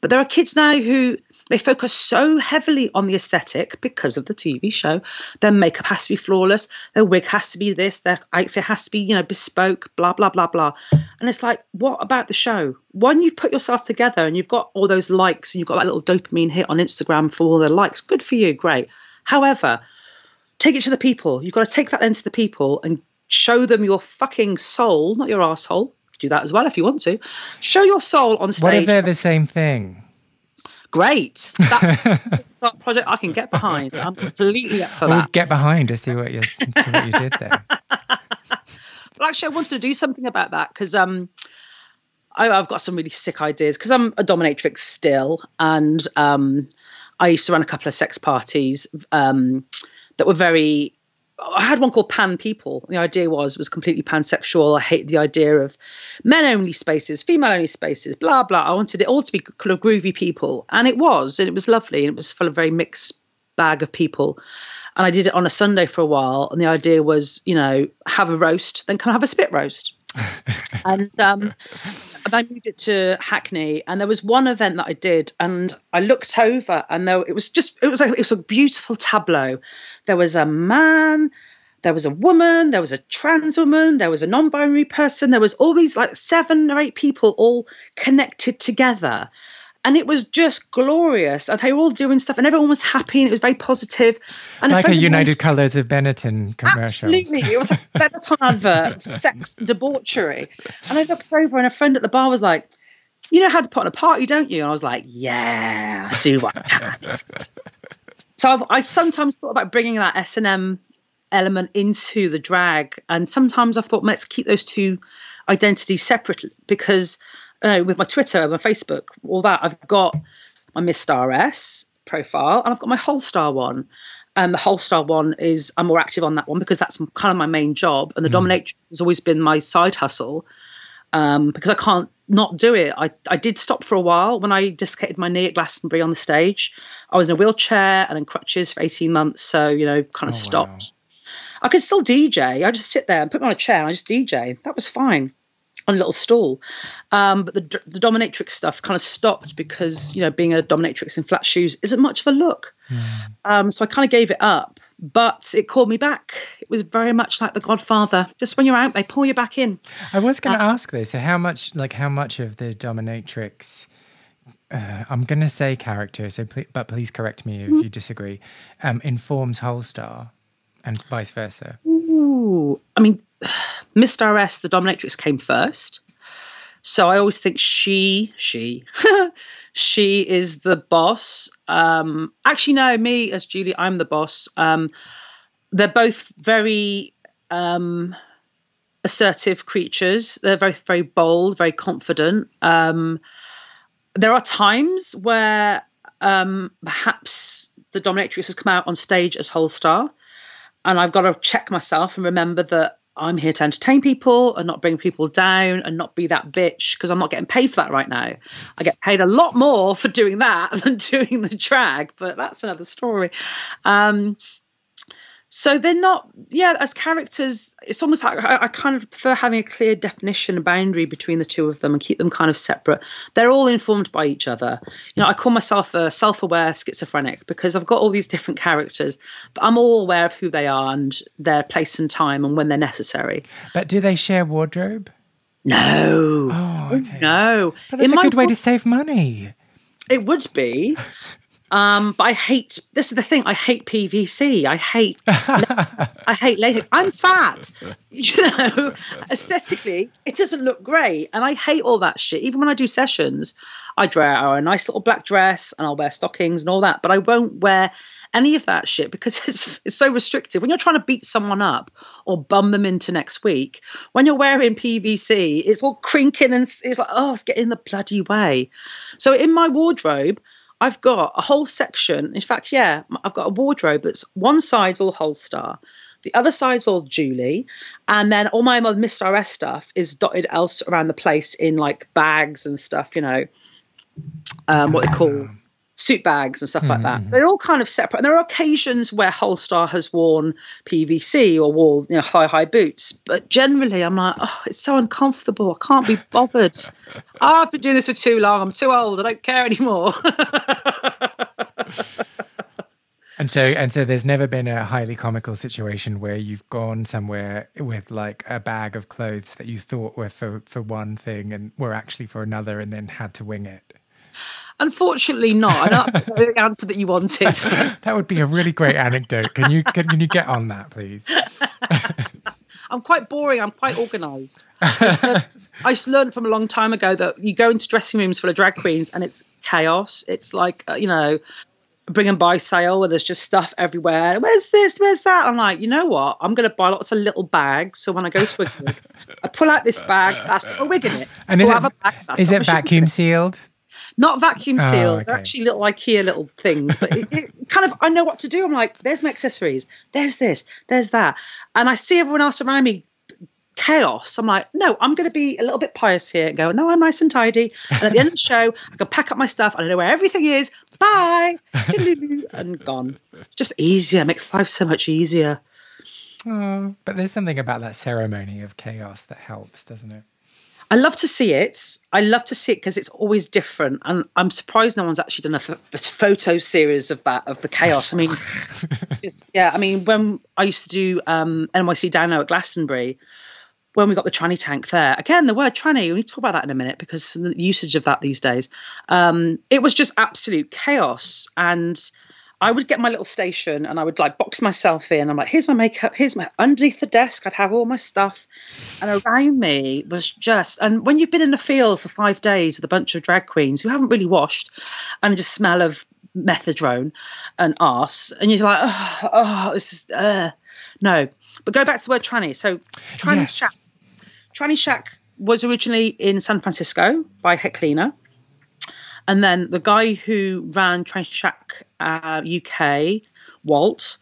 But there are kids now who they focus so heavily on the aesthetic because of the TV show. Their makeup has to be flawless. Their wig has to be this. Their outfit has to be, you know, bespoke. Blah blah blah blah. And it's like, what about the show? When you've put yourself together and you've got all those likes and you've got that little dopamine hit on Instagram for all the likes, good for you, great. However, take it to the people. You've got to take that then to the people and show them your fucking soul, not your asshole. Do that as well if you want to. Show your soul on stage. what if they're the same thing? Great. That's, a project I can get behind. I'm completely up for We'll that. get behind to see what you see what you did there. Well, actually, I wanted to do something about that because um, I, I've got some really sick ideas because I'm a dominatrix still, and um, I used to run a couple of sex parties um, that were very. I had one called Pan People. The idea was was completely pansexual. I hate the idea of men only spaces, female only spaces, blah blah. I wanted it all to be kind of groovy people, and it was, and it was lovely, and it was full of very mixed bag of people. And I did it on a Sunday for a while, and the idea was, you know, have a roast, then come have a spit roast. and um, and I moved it to Hackney, and there was one event that I did, and I looked over, and there it was just it was like it was a beautiful tableau. There was a man, there was a woman, there was a trans woman, there was a non binary person, there was all these like seven or eight people all connected together. And it was just glorious. And they were all doing stuff, and everyone was happy, and it was very positive. And like a, United Colors of Benetton commercial. Absolutely. It was a Benetton advert of sex and debauchery. And I looked over and a friend at the bar was like, You know how to put on a party, don't you? And I was like, Yeah, I do what I can. so I've, I've sometimes thought about bringing that S&M element into the drag. And sometimes I've thought, let's keep those two identities separate because with my Twitter, my Facebook, all that, I've got my Miss Star S profile and I've got my Holestar one. And the Holestar one is I'm more active on that one because that's kind of my main job, and the dominatrix has always been my side hustle um, because I can't not do it. I, I did stop for a while when I dislocated my knee at Glastonbury on the stage. I was in a wheelchair and in crutches for 18 months, so you know, kind of Oh, stopped. I could still DJ. I just sit there and put me on a chair and I just DJ. That was fine on a little stool. Um, but the, the dominatrix stuff kind of stopped because, you know, being a dominatrix in flat shoes isn't much of a look. Um, so I kind of gave it up. But it called me back. It was very much like The Godfather. Just when you're out, they pull you back in. I was going to ask though. So how much, like, how much of the dominatrix? Uh, I'm going to say character. So, but please correct me if you disagree. Um, informs Holestar, and vice versa. Ooh, I mean, Mr. RS, the dominatrix, came first. So I always think she, she, she is the boss. Um, actually, no, me as Julie, I'm the boss. Um, they're both very um, assertive creatures. They're very, very bold, very confident. Um, there are times where um, perhaps the dominatrix has come out on stage as Holestar and I've got to check myself and remember that I'm here to entertain people and not bring people down and not be that bitch because I'm not getting paid for that right now. I get paid a lot more for doing that than doing the drag, but that's another story. Um, so they're not, yeah, as characters, it's almost like I, I kind of prefer having a clear definition and boundary between the two of them and keep them kind of separate. They're all informed by each other. You know, I call myself a self aware schizophrenic because I've got all these different characters, but I'm all aware of who they are and their place and time and when they're necessary. But do they share wardrobe? No. Oh, okay. No. But that's In a good way to save money. It would be. Um, but I hate this is the thing. I hate PVC. I hate I hate latex. I'm fat. You know, aesthetically, it doesn't look great. And I hate all that shit. Even when I do sessions, I wear a nice little black dress and I'll wear stockings and all that, but I won't wear any of that shit because it's it's so restrictive. When you're trying to beat someone up or bum them into next week, when you're wearing PVC, it's all crinking and it's like, oh, it's getting in the bloody way. So in my wardrobe, I've got a whole section. In fact, yeah, I've got a wardrobe that's one side's all Holestar, the other side's all Julie, and then all my Mr. RS stuff is dotted else around the place in like bags and stuff, you know, um, what they call suit bags and stuff like that. Hmm. They're all kind of separate. And there are occasions where Holestar has worn PVC or wore you know, high, high boots. But generally, I'm like, oh, it's so uncomfortable. I can't be bothered. oh, I've been doing this for too long. I'm too old. I don't care anymore. And so, and so, there's never been a highly comical situation where you've gone somewhere with like a bag of clothes that you thought were for for one thing and were actually for another, and then had to wing it. Unfortunately, not. I don't know that's the answer that you wanted. That would be a really great anecdote. Can you can, can you get on that, please? I'm quite boring. I'm quite organised. I just learned- I just learned from a long time ago that you go into dressing rooms full of drag queens and it's chaos. It's like uh, you know, bring and buy sale where there's just stuff everywhere. Where's this? Where's that? I'm like, you know what? I'm going to buy lots of little bags. So when I go to a gig, I pull out this bag that's got a wig in it. And is Pull it bag is it my shoes in vacuum sealed? Not vacuum Oh, sealed. okay. They're actually little IKEA little things, but it, it kind of I know what to do. I'm like, there's my accessories, there's this, there's that, and I see everyone else around me chaos. I'm like, no, I'm going to be a little bit pious here and go, no, I'm nice and tidy. And at the end of the show, I can pack up my stuff. I know where everything is. Bye, and gone. It's just easier. Makes life so much easier. Oh, but there's something about that ceremony of chaos that helps, doesn't it? I love to see it. I love to see it because it's always different, and I'm surprised no one's actually done a f- photo series of that of the chaos. I mean, just, yeah, I mean when I used to do um, NYC Downlow at Glastonbury, when we got the tranny tank there, again the word tranny. We need to talk about that in a minute because the usage of that these days, um, it was just absolute chaos and I would get my little station and I would like box myself in. I'm like, here's my makeup, here's my underneath the desk, I'd have all my stuff. And around me was just and when you've been in the field for five days with a bunch of drag queens who haven't really washed and just smell of methadone and arse, and you're like, oh, oh this is uh no. But go back to the word tranny. So tranny Yes. shack. Tranny shack was originally in San Francisco by Heklina. And then the guy who ran Tranny Shack uh, UK, Walt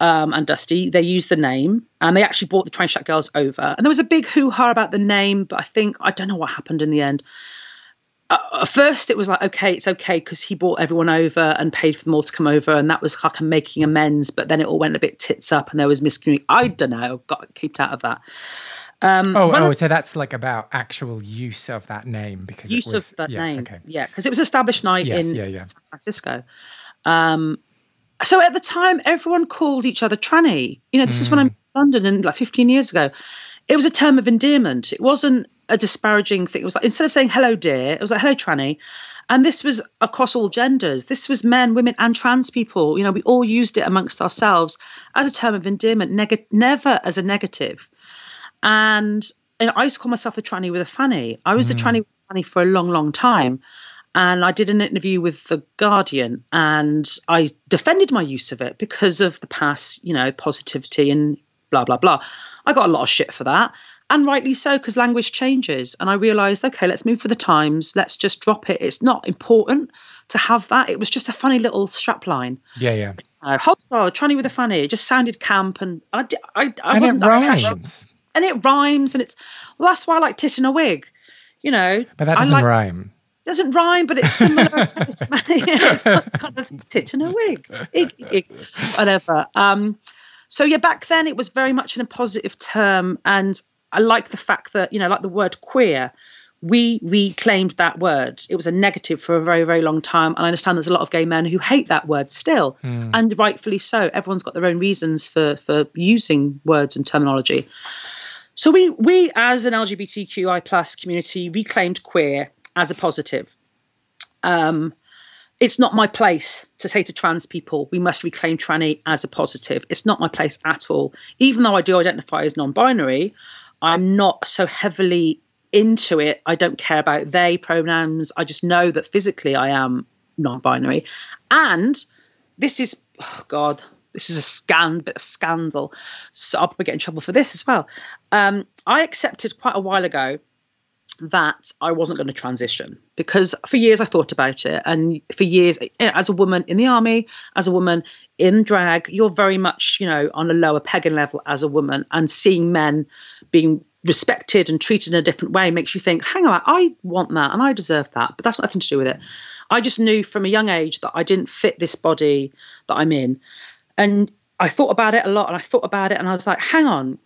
um, and Dusty, they used the name and they actually brought the Tranny Shack girls over. And there was a big hoo ha about the name, but I think, I don't know what happened in the end. Uh, at first, it was like, okay, it's okay because he brought everyone over and paid for them all to come over. And that was like a making amends. But then it all went a bit tits up and there was miscommunication. I don't know, got kept out of that. Um, Oh, oh, so that's like about actual use of that name because use it was, of that yeah, name. Okay. Yeah, because it was established night Yes, in yeah, yeah. San Francisco. Um, so at the time, everyone called each other tranny. You know, this is when I'm in London and like 15 years ago. It was a term of endearment. It wasn't a disparaging thing. It was like instead of saying hello, dear, it was like hello, tranny. And this was across all genders. This was men, women, and trans people. You know, we all used it amongst ourselves as a term of endearment, neg- never as a negative. And, I used to call myself a tranny with a fanny. I was a tranny with a fanny for a long, long time. And I did an interview with The Guardian and I defended my use of it because of the past, you know, positivity and blah, blah, blah. I got a lot of shit for that. And rightly so, because language changes. And I realized, okay, let's move for the times. Let's just drop it. It's not important to have that. It was just a funny little strapline. Yeah, yeah. Uh, Holestar, tranny with a fanny. It just sounded camp, and I, I, I and wasn't that casual. rhymes. And it rhymes, and it's well. That's why I like tit in a wig. You know, But that doesn't like, rhyme. doesn't rhyme, but it's similar. to it's, kind of tit in a wig, ig, ig, whatever. Um, so yeah, back then it was very much in a positive term, and I like the fact that you know, like the word queer, we reclaimed that word. It was a negative for a very, very long time, and I understand there's a lot of gay men who hate that word still, and rightfully so. Everyone's got their own reasons for for using words and terminology. So we we as an LGBTQI plus community reclaimed queer as a positive. Um, it's not my place to say to trans people we must reclaim tranny as a positive. It's not my place at all. Even though I do identify as non-binary, I'm not so heavily into it. I don't care about they pronouns. I just know that physically I am non-binary, and this is oh God. This is a scan bit of scandal, so I'll probably get in trouble for this as well. Um, I accepted quite a while ago that I wasn't going to transition because for years I thought about it, and for years, eh, as a woman in the army, as a woman in drag, you're very much, you know, on a lower pegging level as a woman, and seeing men being respected and treated in a different way makes you think, hang on, I want that and I deserve that, but that's nothing to do with it. I just knew from a young age that I didn't fit this body that I'm in, and I thought about it a lot, and I thought about it, and I was like, hang on,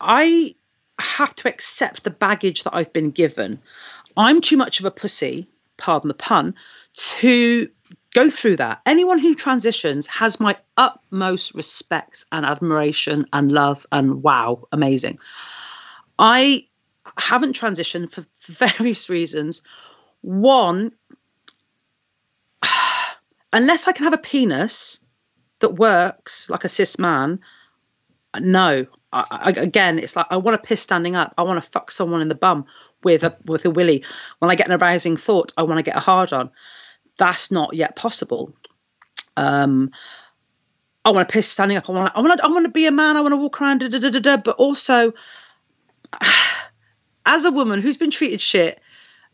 I have to accept the baggage that I've been given. I'm too much of a pussy, pardon the pun, to go through that. Anyone who transitions has my utmost respect and admiration and love and wow, amazing. I haven't transitioned for various reasons. One, unless I can have a penis that works like a cis man, no. I, I, again, it's like I want to piss standing up. I want to fuck someone in the bum with a with a willy. When I get an arousing thought, I want to get a hard on. That's not yet possible. Um, I want to piss standing up. I want. To, I want. I want to be a man. I want to walk around. Da, da, da, da, da, but also, as a woman who's been treated shit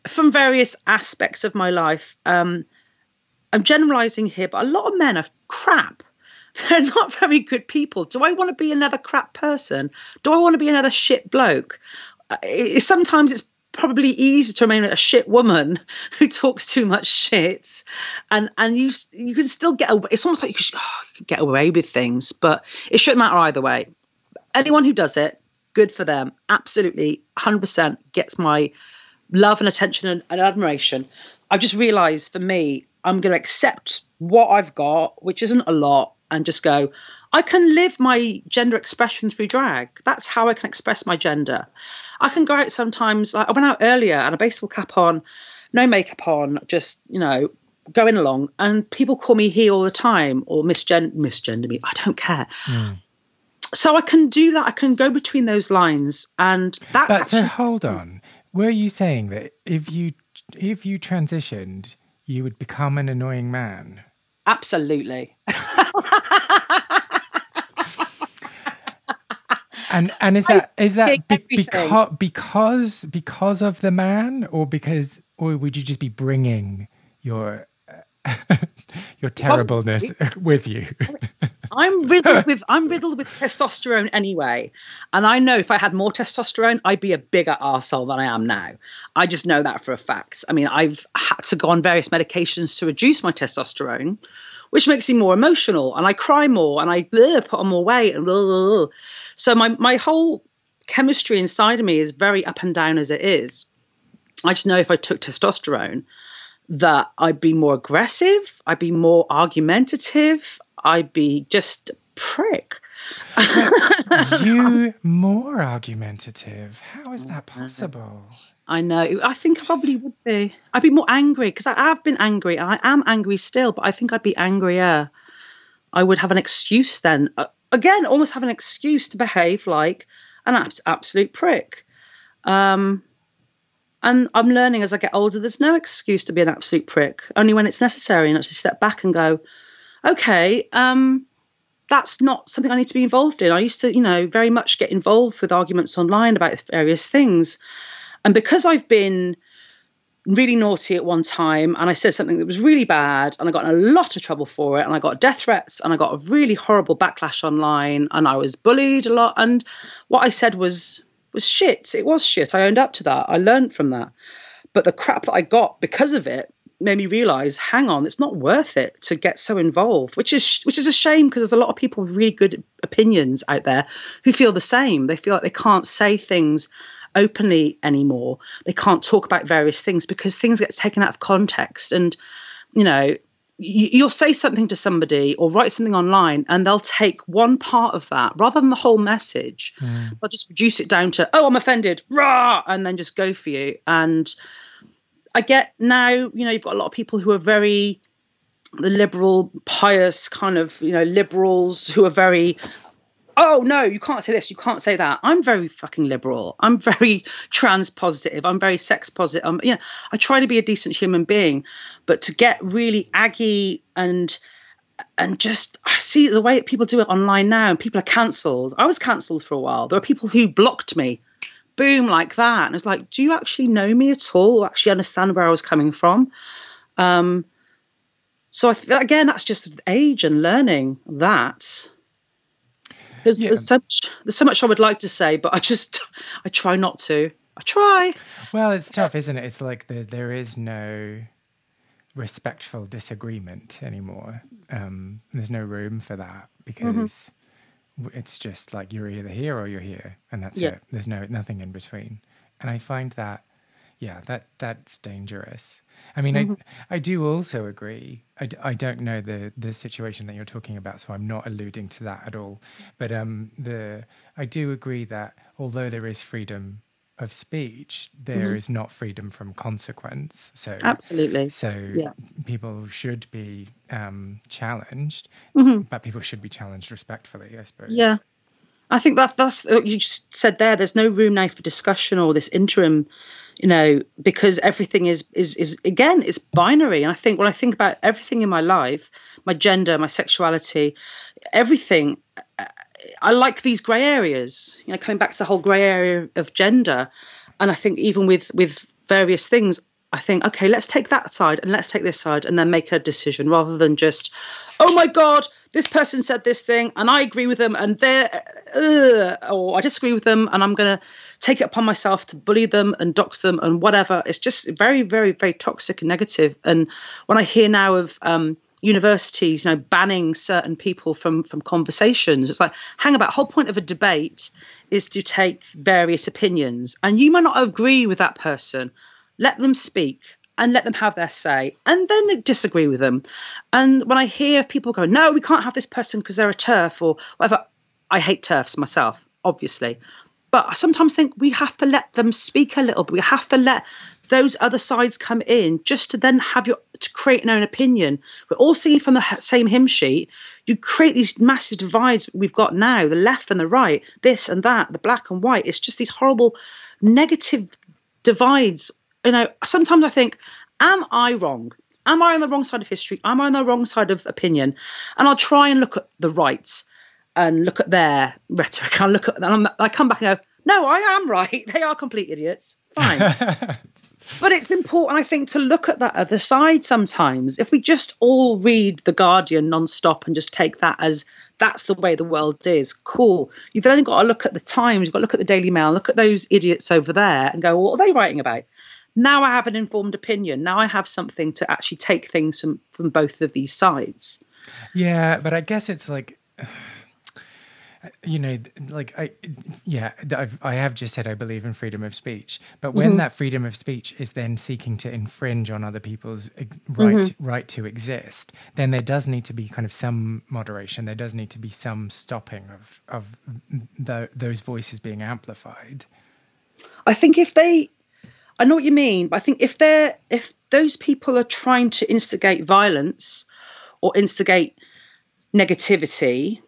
from various aspects of my life, um, I'm generalizing here, but a lot of men are crap they're not very good people. Do I want to be another crap person? Do I want to be another shit bloke? Uh, sometimes it's probably easier to remain a shit woman who talks too much shit, and and you you can still get away. It's almost like you oh, you could get away with things, but it shouldn't matter either way. Anyone who does it, good for them. Absolutely, hundred percent gets my love and attention and, and admiration. I've just realised for me, I'm going to accept what I've got, which isn't a lot, and just go. I can live my gender expression through drag. That's how I can express my gender. I can go out sometimes. Like I went out earlier, and a baseball cap on, no makeup on, just you know going along, and people call me he all the time or misgen- misgender me. I don't care. Mm. So I can do that. I can go between those lines, and that's. But actually- so hold on. Were you saying that if you if you transitioned, you would become an annoying man? Absolutely. and and is that is that be, because because because of the man, or because, or would you just be bringing your your terribleness with you. I'm riddled with I'm riddled with testosterone anyway, and I know if I had more testosterone, I'd be a bigger arsehole than I am now. I just know that for a fact. I mean, I've had to go on various medications to reduce my testosterone, which makes me more emotional, and I cry more, and I put on more weight, and blah. so my my whole chemistry inside of me is very up and down as it is. I just know if I took testosterone that I'd be more aggressive, I'd be more argumentative, I'd be just prick. you more argumentative. How is that possible? I know. I think I probably would be. I'd be more angry because I have been angry and I am angry still, but I think I'd be angrier. I would have an excuse then. Uh, again, almost have an excuse to behave like an absolute prick. Um, and I'm learning as I get older, there's no excuse to be an absolute prick, only when it's necessary and actually step back and go, okay, um, that's not something I need to be involved in. I used to, you know, very much get involved with arguments online about various things. And because I've been really naughty at one time and I said something that was really bad and I got in a lot of trouble for it and I got death threats and I got a really horrible backlash online and I was bullied a lot and what I said was was shit. It was shit. I owned up to that. I learned from that. But the crap that I got because of it made me realize, hang on, it's not worth it to get so involved, which is which is a shame because there's a lot of people with really good opinions out there who feel the same. They feel like they can't say things openly anymore. They can't talk about various things because things get taken out of context and you know you'll say something to somebody or write something online and they'll take one part of that rather than the whole message. Mm. they'll just reduce it down to oh i'm offended. Rah! And then just go for you. And i get now you know you've got a lot of people who are very the liberal pious kind of you know liberals who are very oh no, you can't say this, you can't say that. I'm very fucking liberal. I'm very trans positive. I'm very sex positive. I'm, you know, I try to be a decent human being, but to get really aggy and and just I see the way that people do it online now, and people are cancelled. I was cancelled for a while. There are people who blocked me, boom, like that, and it's like, do you actually know me at all? Actually understand where I was coming from? Um, so th- again, that's just age and learning that there's, yeah. there's so much there's so much I would like to say, but I just I try not to. I try. Well, it's tough, isn't it? It's like the, there is no respectful disagreement anymore. Um, there's no room for that because mm-hmm. it's just like you're either here or you're here, and that's yeah. it. There's no nothing in between. And I find that, yeah, that that's dangerous. I mean, mm-hmm. I I do also agree. I, I don't know the the situation that you're talking about, so I'm not alluding to that at all. But um, the I do agree that although there is freedom of speech, there mm-hmm. is not freedom from consequence. So absolutely. So yeah. people should be um, challenged, mm-hmm. but people should be challenged respectfully, I suppose. Yeah, I think that that's what you just said there. There's no room now for discussion or this interim, you know, because everything is is is again it's binary. And I think when I think about everything in my life, my gender, my sexuality, everything, I like these grey areas. You know, coming back to the whole grey area of gender, and I think even with with various things, I think, okay, let's take that side and let's take this side and then make a decision rather than just, oh my God, this person said this thing and I agree with them and they're, uh, or I disagree with them and I'm going to take it upon myself to bully them and dox them and whatever. It's just very, very, very toxic and negative. And when I hear now of, um, universities you know banning certain people from from conversations it's like hang about whole point of a debate is to take various opinions and you might not agree with that person let them speak and let them have their say and then disagree with them. And when I hear people go, no, we can't have this person because they're a turf or whatever, I hate turfs myself, obviously. But I sometimes think we have to let them speak a little bit. We have to let those other sides come in just to then have your to create an own opinion. We're all singing from the same hymn sheet. You create these massive divides we've got now, the left and the right, this and that, the black and white. It's just these horrible negative divides. You know, sometimes I think, am I wrong? Am I on the wrong side of history? Am I on the wrong side of opinion? And I'll try and look at the rights and look at their rhetoric. I look at and I come back and go, no, I am right. They are complete idiots. Fine. but it's important, I think, to look at that other side sometimes. If we just all read The Guardian non-stop and just take that as that's the way the world is, cool. You've then got to look at the Times, you've got to look at the Daily Mail, look at those idiots over there and go, what are they writing about? Now I have an informed opinion. Now I have something to actually take things from from both of these sides. Yeah, but I guess it's like you know like i yeah I've, i have just said i believe in freedom of speech but when mm-hmm. that freedom of speech is then seeking to infringe on other people's right mm-hmm. right to exist then there does need to be kind of some moderation there does need to be some stopping of of the, those voices being amplified i think if they i know what you mean but i think if they're if those people are trying to instigate violence or instigate negativity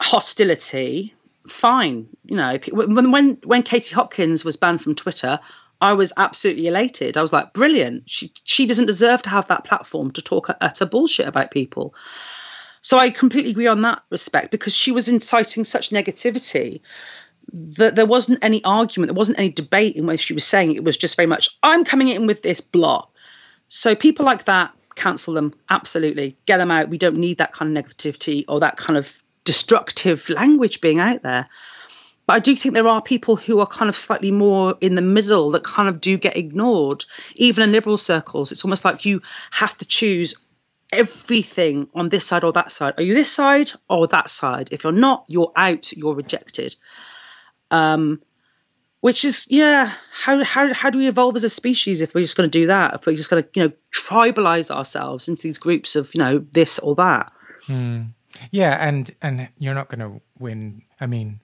hostility, fine. You know, when when when Katie Hopkins was banned from Twitter, I was absolutely elated. I was like, brilliant. She she doesn't deserve to have that platform to talk utter bullshit about people. So I completely agree on that respect because she was inciting such negativity that there wasn't any argument, there wasn't any debate in what she was saying. It was just very much, I'm coming in with this blah. So people like that, cancel them absolutely, get them out. We don't need that kind of negativity or that kind of destructive language being out there. But I do think there are people who are kind of slightly more in the middle that kind of do get ignored, even in liberal circles. It's almost like you have to choose everything on this side or that side. Are you this side or that side? If you're not, you're out, you're rejected. Um, which is, yeah, how, how, how do we evolve as a species if we're just going to do that? If we're just going to, you know, tribalize ourselves into these groups of, you know, this or that? Hmm. Yeah, and and you're not going to win. I mean,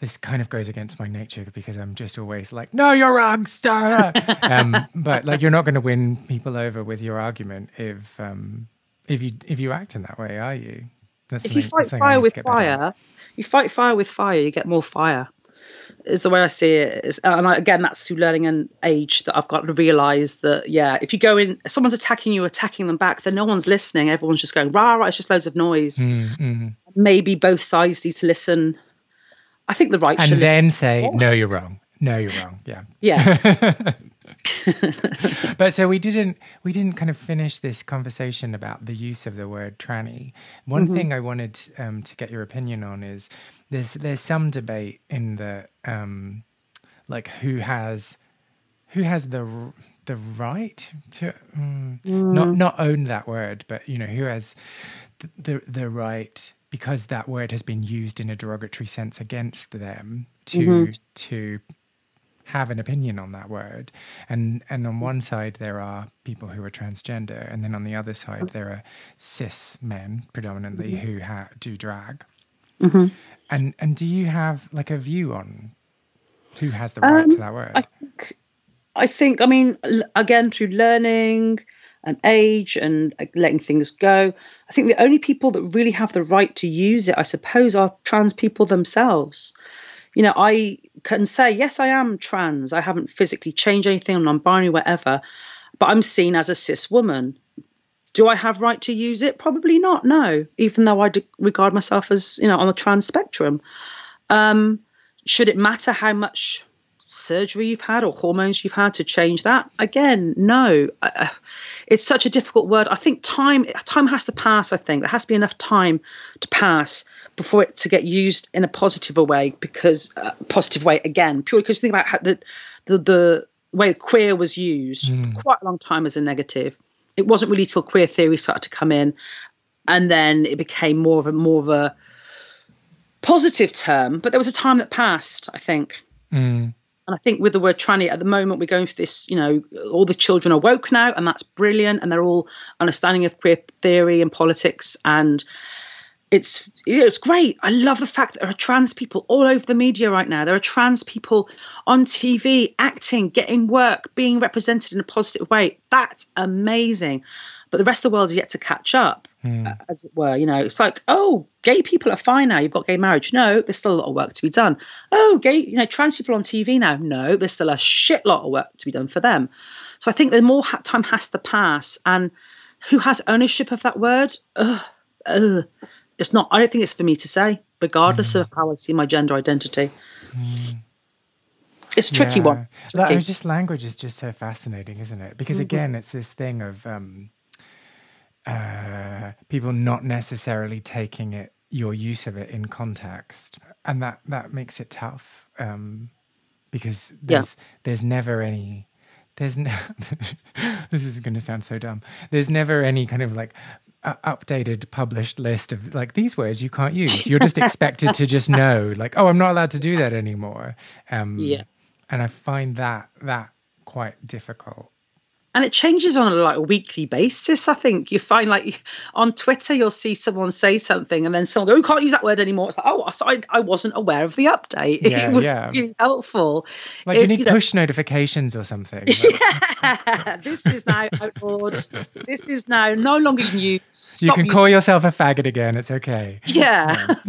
this kind of goes against my nature because I'm just always like, "No, you're wrong, Star." um, but like, you're not going to win people over with your argument if um, if you if you act in that way, are you? That's if you fight fire with fire, you fight fire with fire, you get more fire is the way I see it. Is, and I, again, that's through learning and age that I've got to realise that, yeah, if you go in, if someone's attacking you, attacking them back, then no one's listening. Everyone's just going, rah, rah, it's just loads of noise. Mm-hmm. Maybe both sides need to listen. I think the right And then say, no, you're wrong. No, you're wrong. Yeah. Yeah. but so we didn't we didn't kind of finish this conversation about the use of the word tranny. One mm-hmm. thing I wanted um, to get your opinion on is there's there's some debate in the um, like who has who has the the right to mm, mm. not not own that word, but you know who has the, the the right because that word has been used in a derogatory sense against them to mm-hmm. to have an opinion on that word. And and on one side there are people who are transgender, and then on the other side there are cis men predominantly mm-hmm. who ha- do drag. Mm-hmm. And and do you have like a view on who has the right um, to that word? I think I think I mean again through learning and age and letting things go. I think the only people that really have the right to use it, I suppose, are trans people themselves you know, I can say, yes, I am trans. I haven't physically changed anything. I'm non-binary, whatever. But I'm seen as a cis woman. Do I have right to use it? Probably not. No, even though I regard myself as, you know, on the trans spectrum. Um, should it matter how much surgery you've had or hormones you've had to change that? Again, no. Uh, it's such a difficult word. I think time time has to pass. I think there has to be enough time to pass before it to get used in a positive way. Because uh, positive way again, purely because think about how the the, the way queer was used mm. quite a long time as a negative. It wasn't really till queer theory started to come in, and then it became more of a more of a positive term. But there was a time that passed. I think. Mm. And I think with the word tranny at the moment, we're going through this, you know, all the children are woke now, and that's brilliant. And they're all understanding of queer theory and politics. And it's it's great. I love the fact that there are trans people all over the media right now. There are trans people on TV acting, getting work, being represented in a positive way. That's amazing. But the rest of the world is yet to catch up, mm. as it were. You know, it's like, oh, gay people are fine now. You've got gay marriage. No, there's still a lot of work to be done. Oh, gay, you know, trans people on TV now. No, there's still a shit lot of work to be done for them. So I think the more time has to pass, and who has ownership of that word? Ugh, ugh it's not. I don't think it's for me to say, regardless mm. of how I see my gender identity. Mm. It's a tricky yeah. one. Tricky. That, just language is just so fascinating, isn't it? Because mm-hmm. again, it's this thing of um, uh, people not necessarily taking it, your use of it in context, and that that makes it tough um, because there's yeah. there's never any there's no this is going to sound so dumb. There's never any kind of like updated published list of like these words you can't use. You're just expected to just know like oh i'm not allowed to do that anymore. Um yeah. and i find that that quite difficult and it changes on a like a weekly basis. I think you find like on Twitter you'll see someone say something and then someone go, "You can't use that word anymore." It's like, "Oh, I, I wasn't aware of the update." Yeah, it would yeah. be helpful. Like if, you need you know, push notifications or something. yeah, this is now outlawed. this is now no longer. Stop you can call yourself a faggot again. It's okay. Yeah.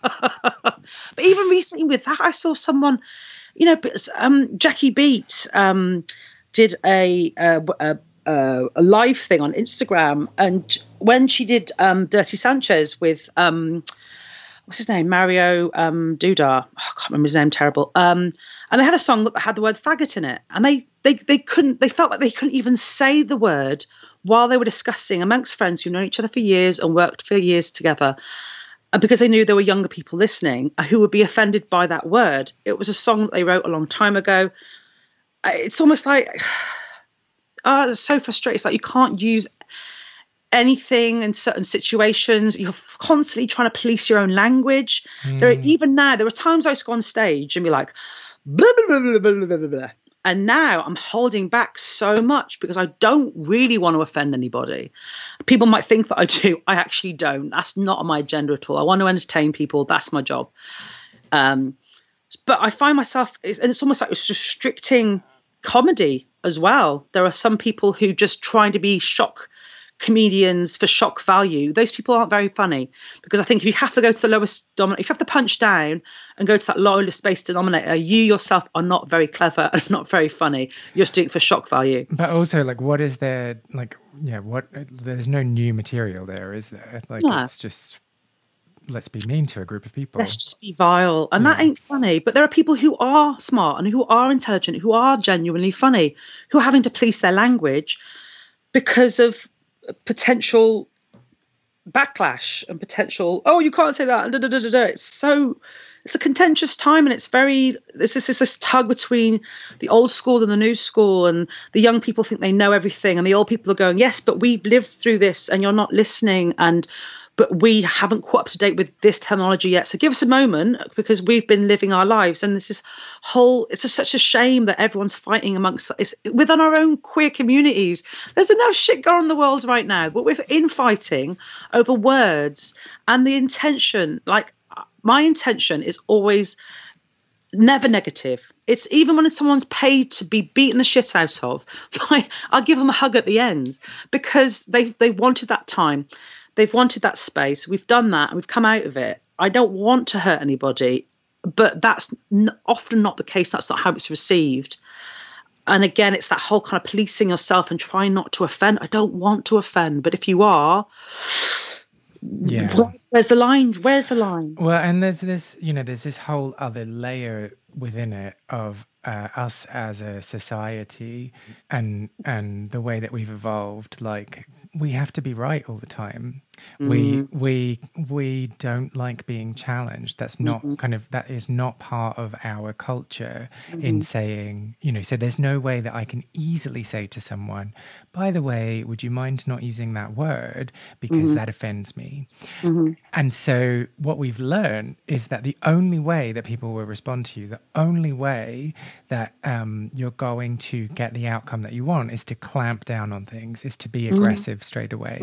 but even recently with that, I saw someone, you know, um, Jackie Beat. Um, did a, a, a, a live thing on Instagram, and when she did um, Dirty Sanchez with um, what's his name, Mario um, Duda, oh, I can't remember his name, terrible. Um, and they had a song that had the word faggot in it, and they they they couldn't, they felt like they couldn't even say the word while they were discussing amongst friends who've known each other for years and worked for years together. And because they knew there were younger people listening who would be offended by that word, it was a song that they wrote a long time ago it's almost like oh, it's so frustrating. It's like you can't use anything in certain situations. You're constantly trying to police your own language. Mm. There, are, even now, there are times I used to go on stage and be like, blah, blah, blah, blah, blah, blah, blah. And now I'm holding back so much because I don't really want to offend anybody. People might think that I do. I actually don't. That's not on my agenda at all. I want to entertain people. That's my job. Um, but I find myself, and it's almost like it's restricting comedy as well. There are some people who just trying to be shock comedians for shock value. Those people aren't very funny because I think if you have to go to the lowest dominant, if you have to punch down and go to that lowest space denominator, you yourself are not very clever and not very funny. You're just doing it for shock value. But also, like, what is there? Like, yeah, what? There's no new material there, is there? Like, it's just let's be mean to a group of people. Let's just be vile. And yeah. that ain't funny. But there are people who are smart and who are intelligent, who are genuinely funny, who are having to police their language because of potential backlash and potential, oh, you can't say that. Da, da, da, it's so it's a contentious time and it's very this is this tug between the old school and the new school and the young people think they know everything and the old people are going yes but we've lived through this and you're not listening and but we haven't caught up to date with this technology yet. So give us a moment because we've been living our lives, and this is whole. It's such a shame that everyone's fighting amongst it's, within our own queer communities. There's enough shit going on in the world right now, but we're infighting over words and the intention. Like my intention is always never negative. It's even when someone's paid to be beaten the shit out of, I'll give them a hug at the end because they they wanted that time. They've wanted that space. We've done that and we've come out of it. I don't want to hurt anybody, but that's n- often not the case. That's not how it's received. And again, it's that whole kind of policing yourself and trying not to offend. I don't want to offend, but if you are, yeah, where's the line? Where's the line? Well, and there's this, you know, there's this whole other layer within it of uh, us as a society and and the way that we've evolved. Like we have to be right all the time. We we we don't like being challenged. That's not Mm-hmm. kind of that is not part of our culture Mm-hmm. in saying, you know, so there's no way that I can easily say to someone, by the way, would you mind not using that word because Mm-hmm. that offends me. And so what we've learned is that the only way that people will respond to you, the only way that um, you're going to get the outcome that you want is to clamp down on things, is to be aggressive straight away.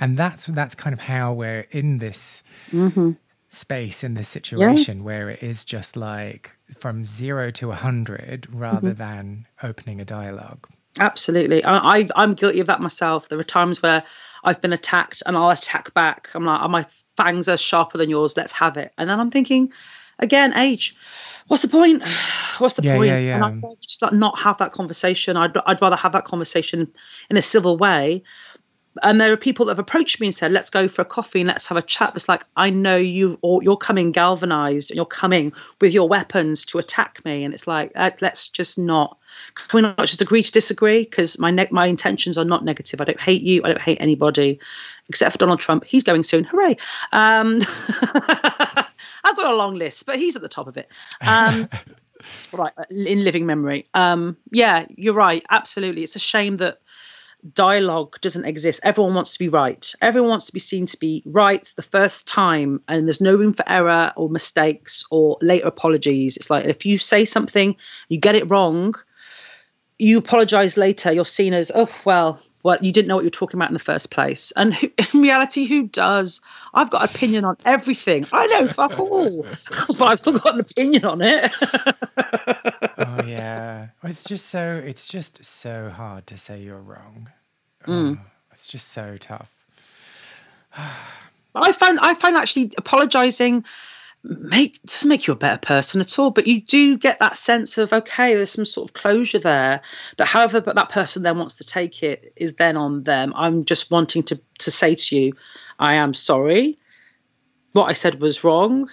And that's that's kind of how we're in this mm-hmm. space in this situation where it is just like from zero to a hundred rather mm-hmm. than opening a dialogue. Absolutely. I, I, I'm guilty of that myself. There are times where I've been attacked and I'll attack back. I'm like, oh, my fangs are sharper than yours. Let's have it. And then I'm thinking, again, age. What's the point? What's the Yeah, point? yeah, yeah. And I'd just like not have that conversation. I'd, I'd rather have that conversation in a civil way. And there are people that have approached me and said, "Let's go for a coffee and let's have a chat." It's like I know you, or you're coming galvanized, and you're coming with your weapons to attack me, and it's like uh, let's just not. Can we not just agree to disagree? Because my ne- my intentions are not negative. I don't hate you. I don't hate anybody, except for Donald Trump. He's going soon. Hooray! Um, I've got a long list, but he's at the top of it. Um, right in living memory. Um, yeah, you're right. Absolutely, it's a shame that dialogue doesn't exist. Everyone wants to be right. Everyone wants to be seen to be right the first time, and there's no room for error or mistakes or later apologies. It's like if you say something, you get it wrong, you apologize later, you're seen as, oh, well, well, you didn't know what you were talking about in the first place. And who, in reality, who does? I've got an opinion on everything. I know fuck all, but I've still got an opinion on it. oh yeah, it's just so it's just so hard to say you're wrong. Mm. Oh, it's just so tough. I found I find actually apologizing make doesn't make you a better person at all, but you do get that sense of okay, there's some sort of closure there. But however, but that person then wants to take it is then on them. I'm just wanting to to say to you, I am sorry. What I said was wrong.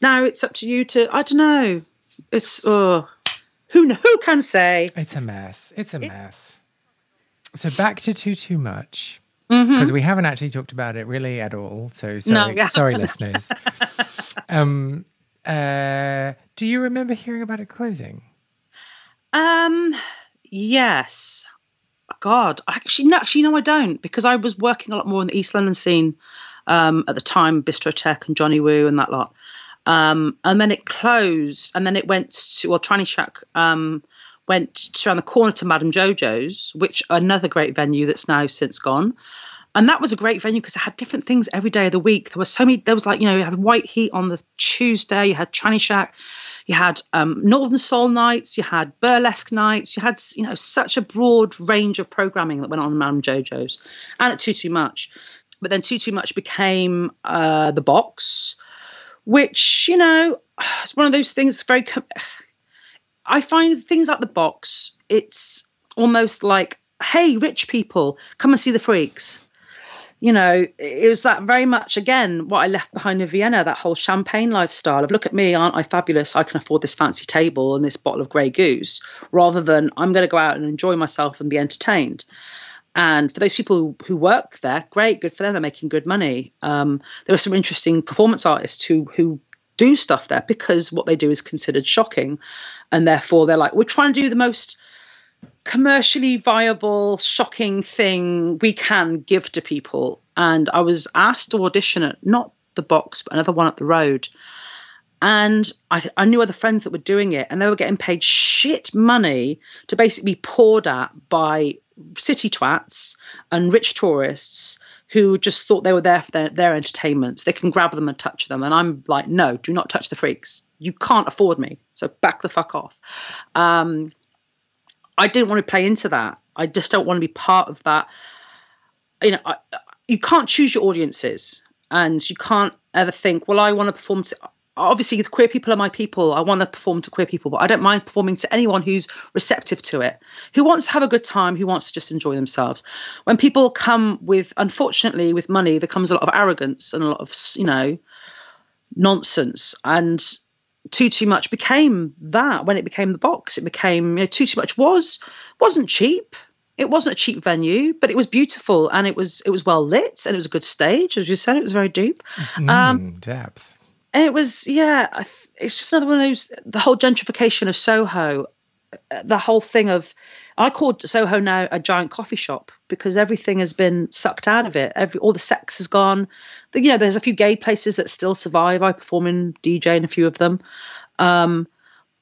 Now it's up to you to I don't know. It's uh who who can say? It's a mess. It's a mess. So back to too too much Mm-hmm. because we haven't actually talked about it really at all. So sorry, yeah. sorry, listeners. Um, uh, do you remember hearing about it closing? Um, yes. God, actually, no, actually, no, I don't, because I was working a lot more in the East London scene um, at the time, Bistrotheque and Johnny Woo and that lot. Um, and then it closed, and then it went to well, Tranny Shack um, went to around the corner to Madame Jojo's, which another great venue that's now since gone. And that was a great venue because it had different things every day of the week. There was so many. There was like you know you had White Heat on the Tuesday, you had Tranny Shack, you had um, Northern Soul nights, you had burlesque nights, you had you know such a broad range of programming that went on at Madame Jojo's and at Too Too Much. But then Too Too Much became uh, the box, which you know it's one of those things. Very, com- I find things like the box. It's almost like, hey, rich people, come and see the freaks you know, it was that very much again what I left behind in Vienna, that whole champagne lifestyle of look at me, aren't I fabulous? I can afford this fancy table and this bottle of Grey Goose, rather than I'm going to go out and enjoy myself and be entertained. And for those people who, work there, great, good for them. They're making good money. Um, there are some interesting performance artists who who do stuff there because what they do is considered shocking, and therefore they're like, we're trying to do the most commercially viable, shocking thing we can give to people. And I was asked to audition at not the box, but another one up the road. And I, I knew other friends that were doing it, and they were getting paid shit money to basically be poured at by city twats and rich tourists who just thought they were there for their, their entertainment. They can grab them and touch them. And I'm like, no, do not touch the freaks. You can't afford me. So back the fuck off. Um, I didn't want to play into that. I just don't want to be part of that. You know, I, you can't choose your audiences, and you can't ever think, well, I want to perform to. Obviously, the queer people are my people. I want to perform to queer people, but I don't mind performing to anyone who's receptive to it, who wants to have a good time, who wants to just enjoy themselves. When people come with, unfortunately, with money, there comes a lot of arrogance and a lot of, you know, nonsense. And too too much became that when it became the box it became you know too too much was wasn't cheap It wasn't a cheap venue, but it was beautiful and it was it was well lit and it was a good stage, as you said. It was very deep. Mm, um, depth. And it was yeah. It's just another one of those. The whole gentrification of Soho, the whole thing of I called Soho now a giant coffee shop because everything has been sucked out of it. Every all the sex has gone. The, you know, there's a few gay places that still survive. I perform in DJ in a few of them. Um,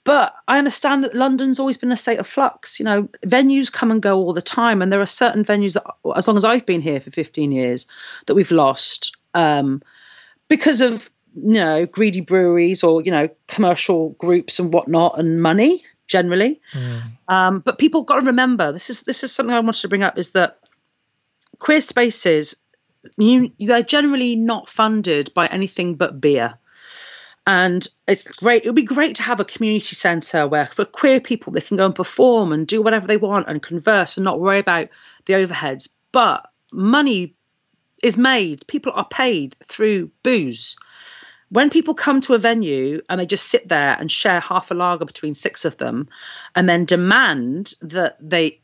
but I understand that London's always been a state of flux. You know, venues come and go all the time, and there are certain venues that, as long as I've been here for 15 years, that we've lost um, because of you know greedy breweries or you know commercial groups and whatnot and money generally. Mm. Um, but people got to remember this is this is something I wanted to bring up is that queer spaces you, they're generally not funded by anything but beer. And it's great. It would be great to have a community centre where for queer people they can go and perform and do whatever they want and converse and not worry about the overheads. But money is made, people are paid through booze. When people come to a venue and they just sit there and share half a lager between six of them and then demand that they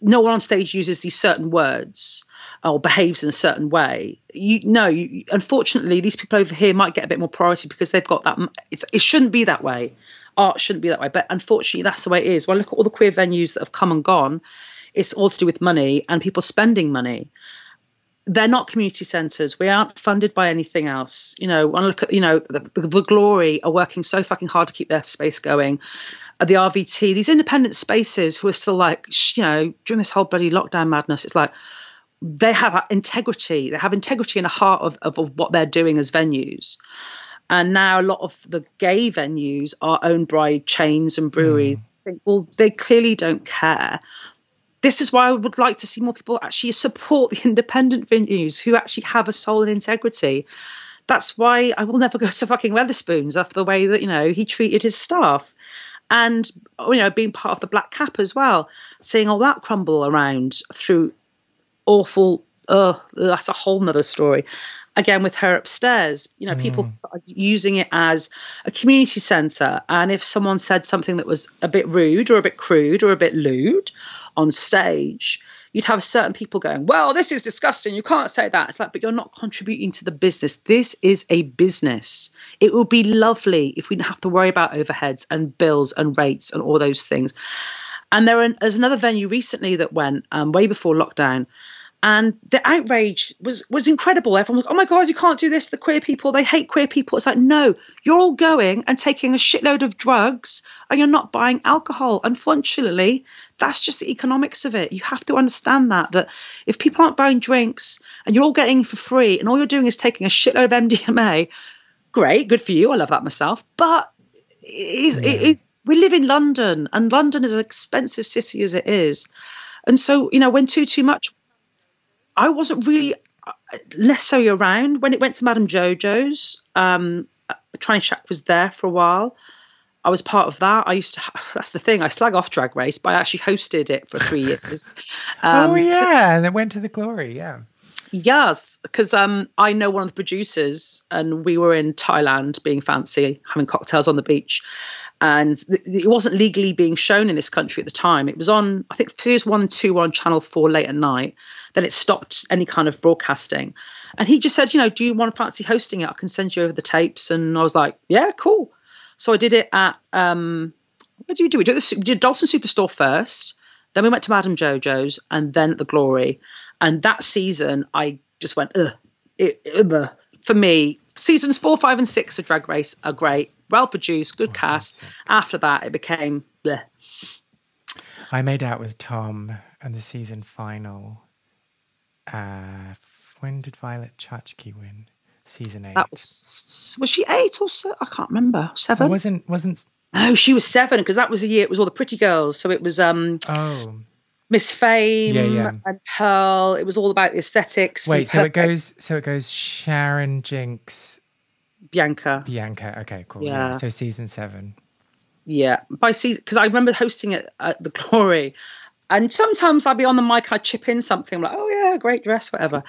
no one on stage uses these certain words or behaves in a certain way. You know, unfortunately, these people over here might get a bit more priority because they've got that. it shouldn't be that way. Art shouldn't be that way, but unfortunately, that's the way it is. Well, look at all the queer venues that have come and gone. It's all to do with money and people spending money. They're not community centres. We aren't funded by anything else. You know, when I look at, you know, the, the, Glory are working so fucking hard to keep their space going the RVT, these independent spaces who are still like, you know, during this whole bloody lockdown madness, it's like they have integrity. They have integrity in the heart of, of, of what they're doing as venues. And now a lot of the gay venues are owned by chains and breweries. Mm. Think, well, they clearly don't care. This is why I would like to see more people actually support the independent venues who actually have a soul and integrity. That's why I will never go to fucking Wetherspoons after the way that, you know, he treated his staff and you know being part of the black cap as well seeing all that crumble around through awful oh that's a whole nother story again with her upstairs you know mm. people using it as a community center and if someone said something that was a bit rude or a bit crude or a bit lewd on stage you'd have certain people going, Well, this is disgusting. You can't say that. It's like, but you're not contributing to the business. This is a business. It would be lovely if we didn't have to worry about overheads and bills and rates and all those things. And there there's another venue recently that went um, way before lockdown and the outrage was was incredible. Everyone was, "Oh my god, you can't do this! The queer people, they hate queer people." It's like, no, you're all going and taking a shitload of drugs, and you're not buying alcohol. Unfortunately, that's just the economics of it. You have to understand that that if people aren't buying drinks and you're all getting for free, and all you're doing is taking a shitload of MDMA, great, good for you. I love that myself, but it is, yeah. it is we live in London, and London is an expensive city as it is. And so, you know, when too too much I wasn't really uh, necessarily around when it went to Madame Jojo's. Um, Tranny Shack was there for a while. I was part of that. I used to. That's the thing. I slag off Drag Race, but I actually hosted it for three years. Um, oh yeah, and it went to the glory. Yeah. Yes, because um, I know one of the producers, and we were in Thailand being fancy, having cocktails on the beach, and th- it wasn't legally being shown in this country at the time. It was on, I think, Series One and Two on Channel Four late at night. Then it stopped any kind of broadcasting, and he just said, you know, do you want to fancy hosting it? I can send you over the tapes. And I was like, yeah, cool. So I did it at um, where do you do? We did, the, we did Dalston Superstore first. Then we went to Madame Jojo's, and then the Glory. And that season, I just went, ugh. It, ugh. For me, seasons four, five, and six of Drag Race are great well produced, good cast. After that, it became bleh. I made out with Tom and the season final. Uh, when did Violet Chachki win? Season eight. That was was she eight or so? I can't remember. Seven. It wasn't wasn't. No, she was seven because that was the year. It was all the pretty girls. So it was um. Oh. Miss Fame yeah, yeah. and Pearl. It was all about the aesthetics. Wait, so it goes. So it goes. Sharon Jinkx, Bianca. Bianca. Okay, cool. Yeah. yeah. So season seven. Yeah, by season because I remember hosting it at the Glory, and sometimes I'd be on the mic, I'd chip in something I'm like, "Oh yeah, great dress, whatever,"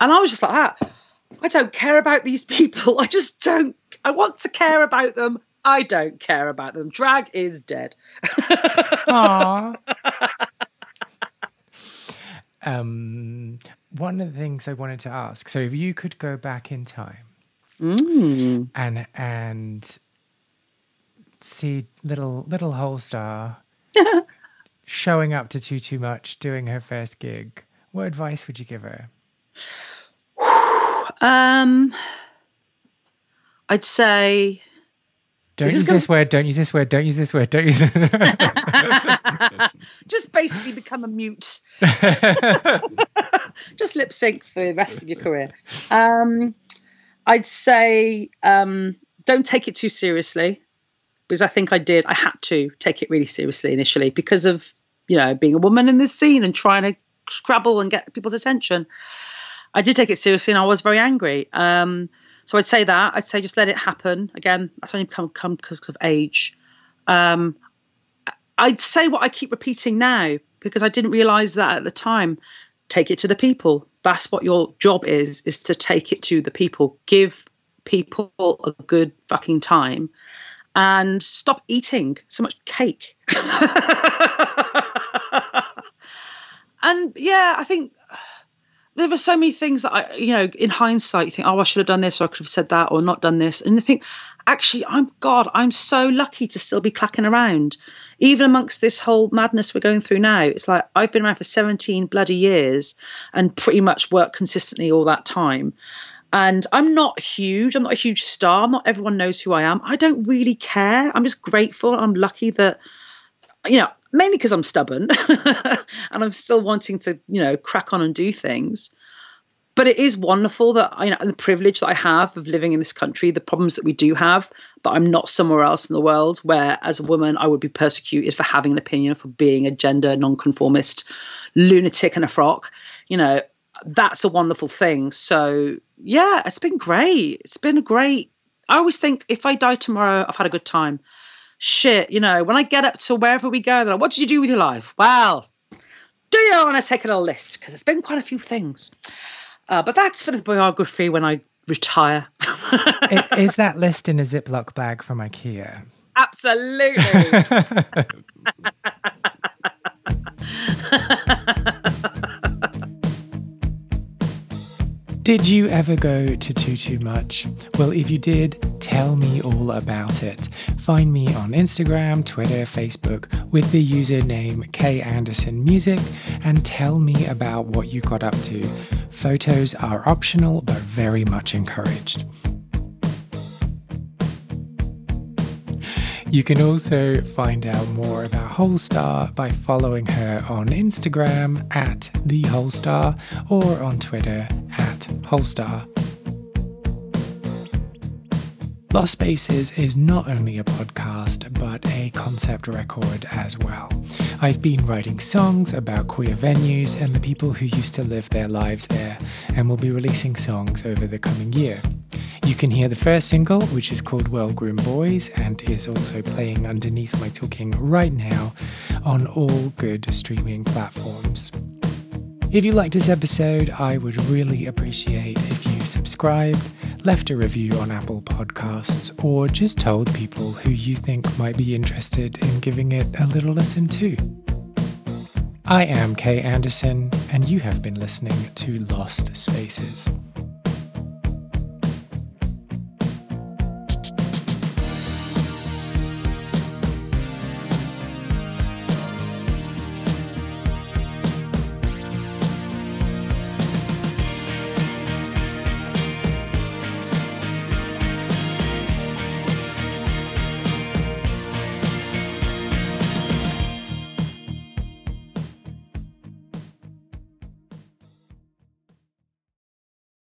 and I was just like that. I don't care about these people. I just don't. I want to care about them. I don't care about them. Drag is dead. Aww. um, one of the things I wanted to ask. So, if you could go back in time Mm. and and see little little Holestar showing up to Too Too Much, doing her first gig, what advice would you give her? Um, I'd say Don't use this word. Don't use this word. Don't use this word. Don't use. just basically become a mute. just lip sync for the rest of your career. Um, I'd say um, don't take it too seriously because I think I did. I had to take it really seriously initially because of you know being a woman in this scene and trying to scrabble and get people's attention. I did take it seriously and I was very angry. Um, so I'd say that. I'd say just let it happen. Again, that's only come come because of age. Um, I'd say what I keep repeating now because I didn't realize that at the time. Take it to the people. That's what your job is, is to take it to the people. Give people a good fucking time and stop eating so much cake. and yeah, I think there were so many things that I, you know, in hindsight, you think, oh, I should have done this, or I could have said that, or not done this. And you think, actually, I'm God, I'm so lucky to still be clacking around, even amongst this whole madness we're going through now. It's like I've been around for 17 bloody years and pretty much worked consistently all that time. And I'm not huge. I'm not a huge star. Not everyone knows who I am. I don't really care. I'm just grateful. I'm lucky that, you know, mainly because I'm stubborn and I'm still wanting to, you know, crack on and do things. But it is wonderful that you know the privilege that I have of living in this country, the problems that we do have, but I'm not somewhere else in the world where, as a woman, I would be persecuted for having an opinion, for being a gender nonconformist lunatic in a frock. You know, that's a wonderful thing. So yeah, it's been great. It's been a great. I always think if I die tomorrow, I've had a good time. Shit, you know, when I get up to wherever we go, they're like, what did you do with your life? Well, do you want to take a little list? Because it's been quite a few things. Uh, but that's for the biography when I retire. Is that list in a Ziploc bag from IKEA? Absolutely. Did you ever go to Too Too Much? Well, if you did, tell me all about it. Find me on Instagram, Twitter, Facebook with the username K Anderson Music and tell me about what you got up to. Photos are optional but very much encouraged. You can also find out more about Holestar by following her on Instagram at the Holestar or on Twitter at Holestar. Lost Spaces is not only a podcast, but a concept record as well. I've been writing songs about queer venues and the people who used to live their lives there, and will be releasing songs over the coming year. You can hear the first single, which is called Well Groomed Boys, and is also playing underneath my talking right now on all good streaming platforms. If you liked this episode, I would really appreciate if you subscribed, left a review on Apple Podcasts, or just told people who you think might be interested in giving it a little listen too. I am K Anderson, and you have been listening to Lost Spaces.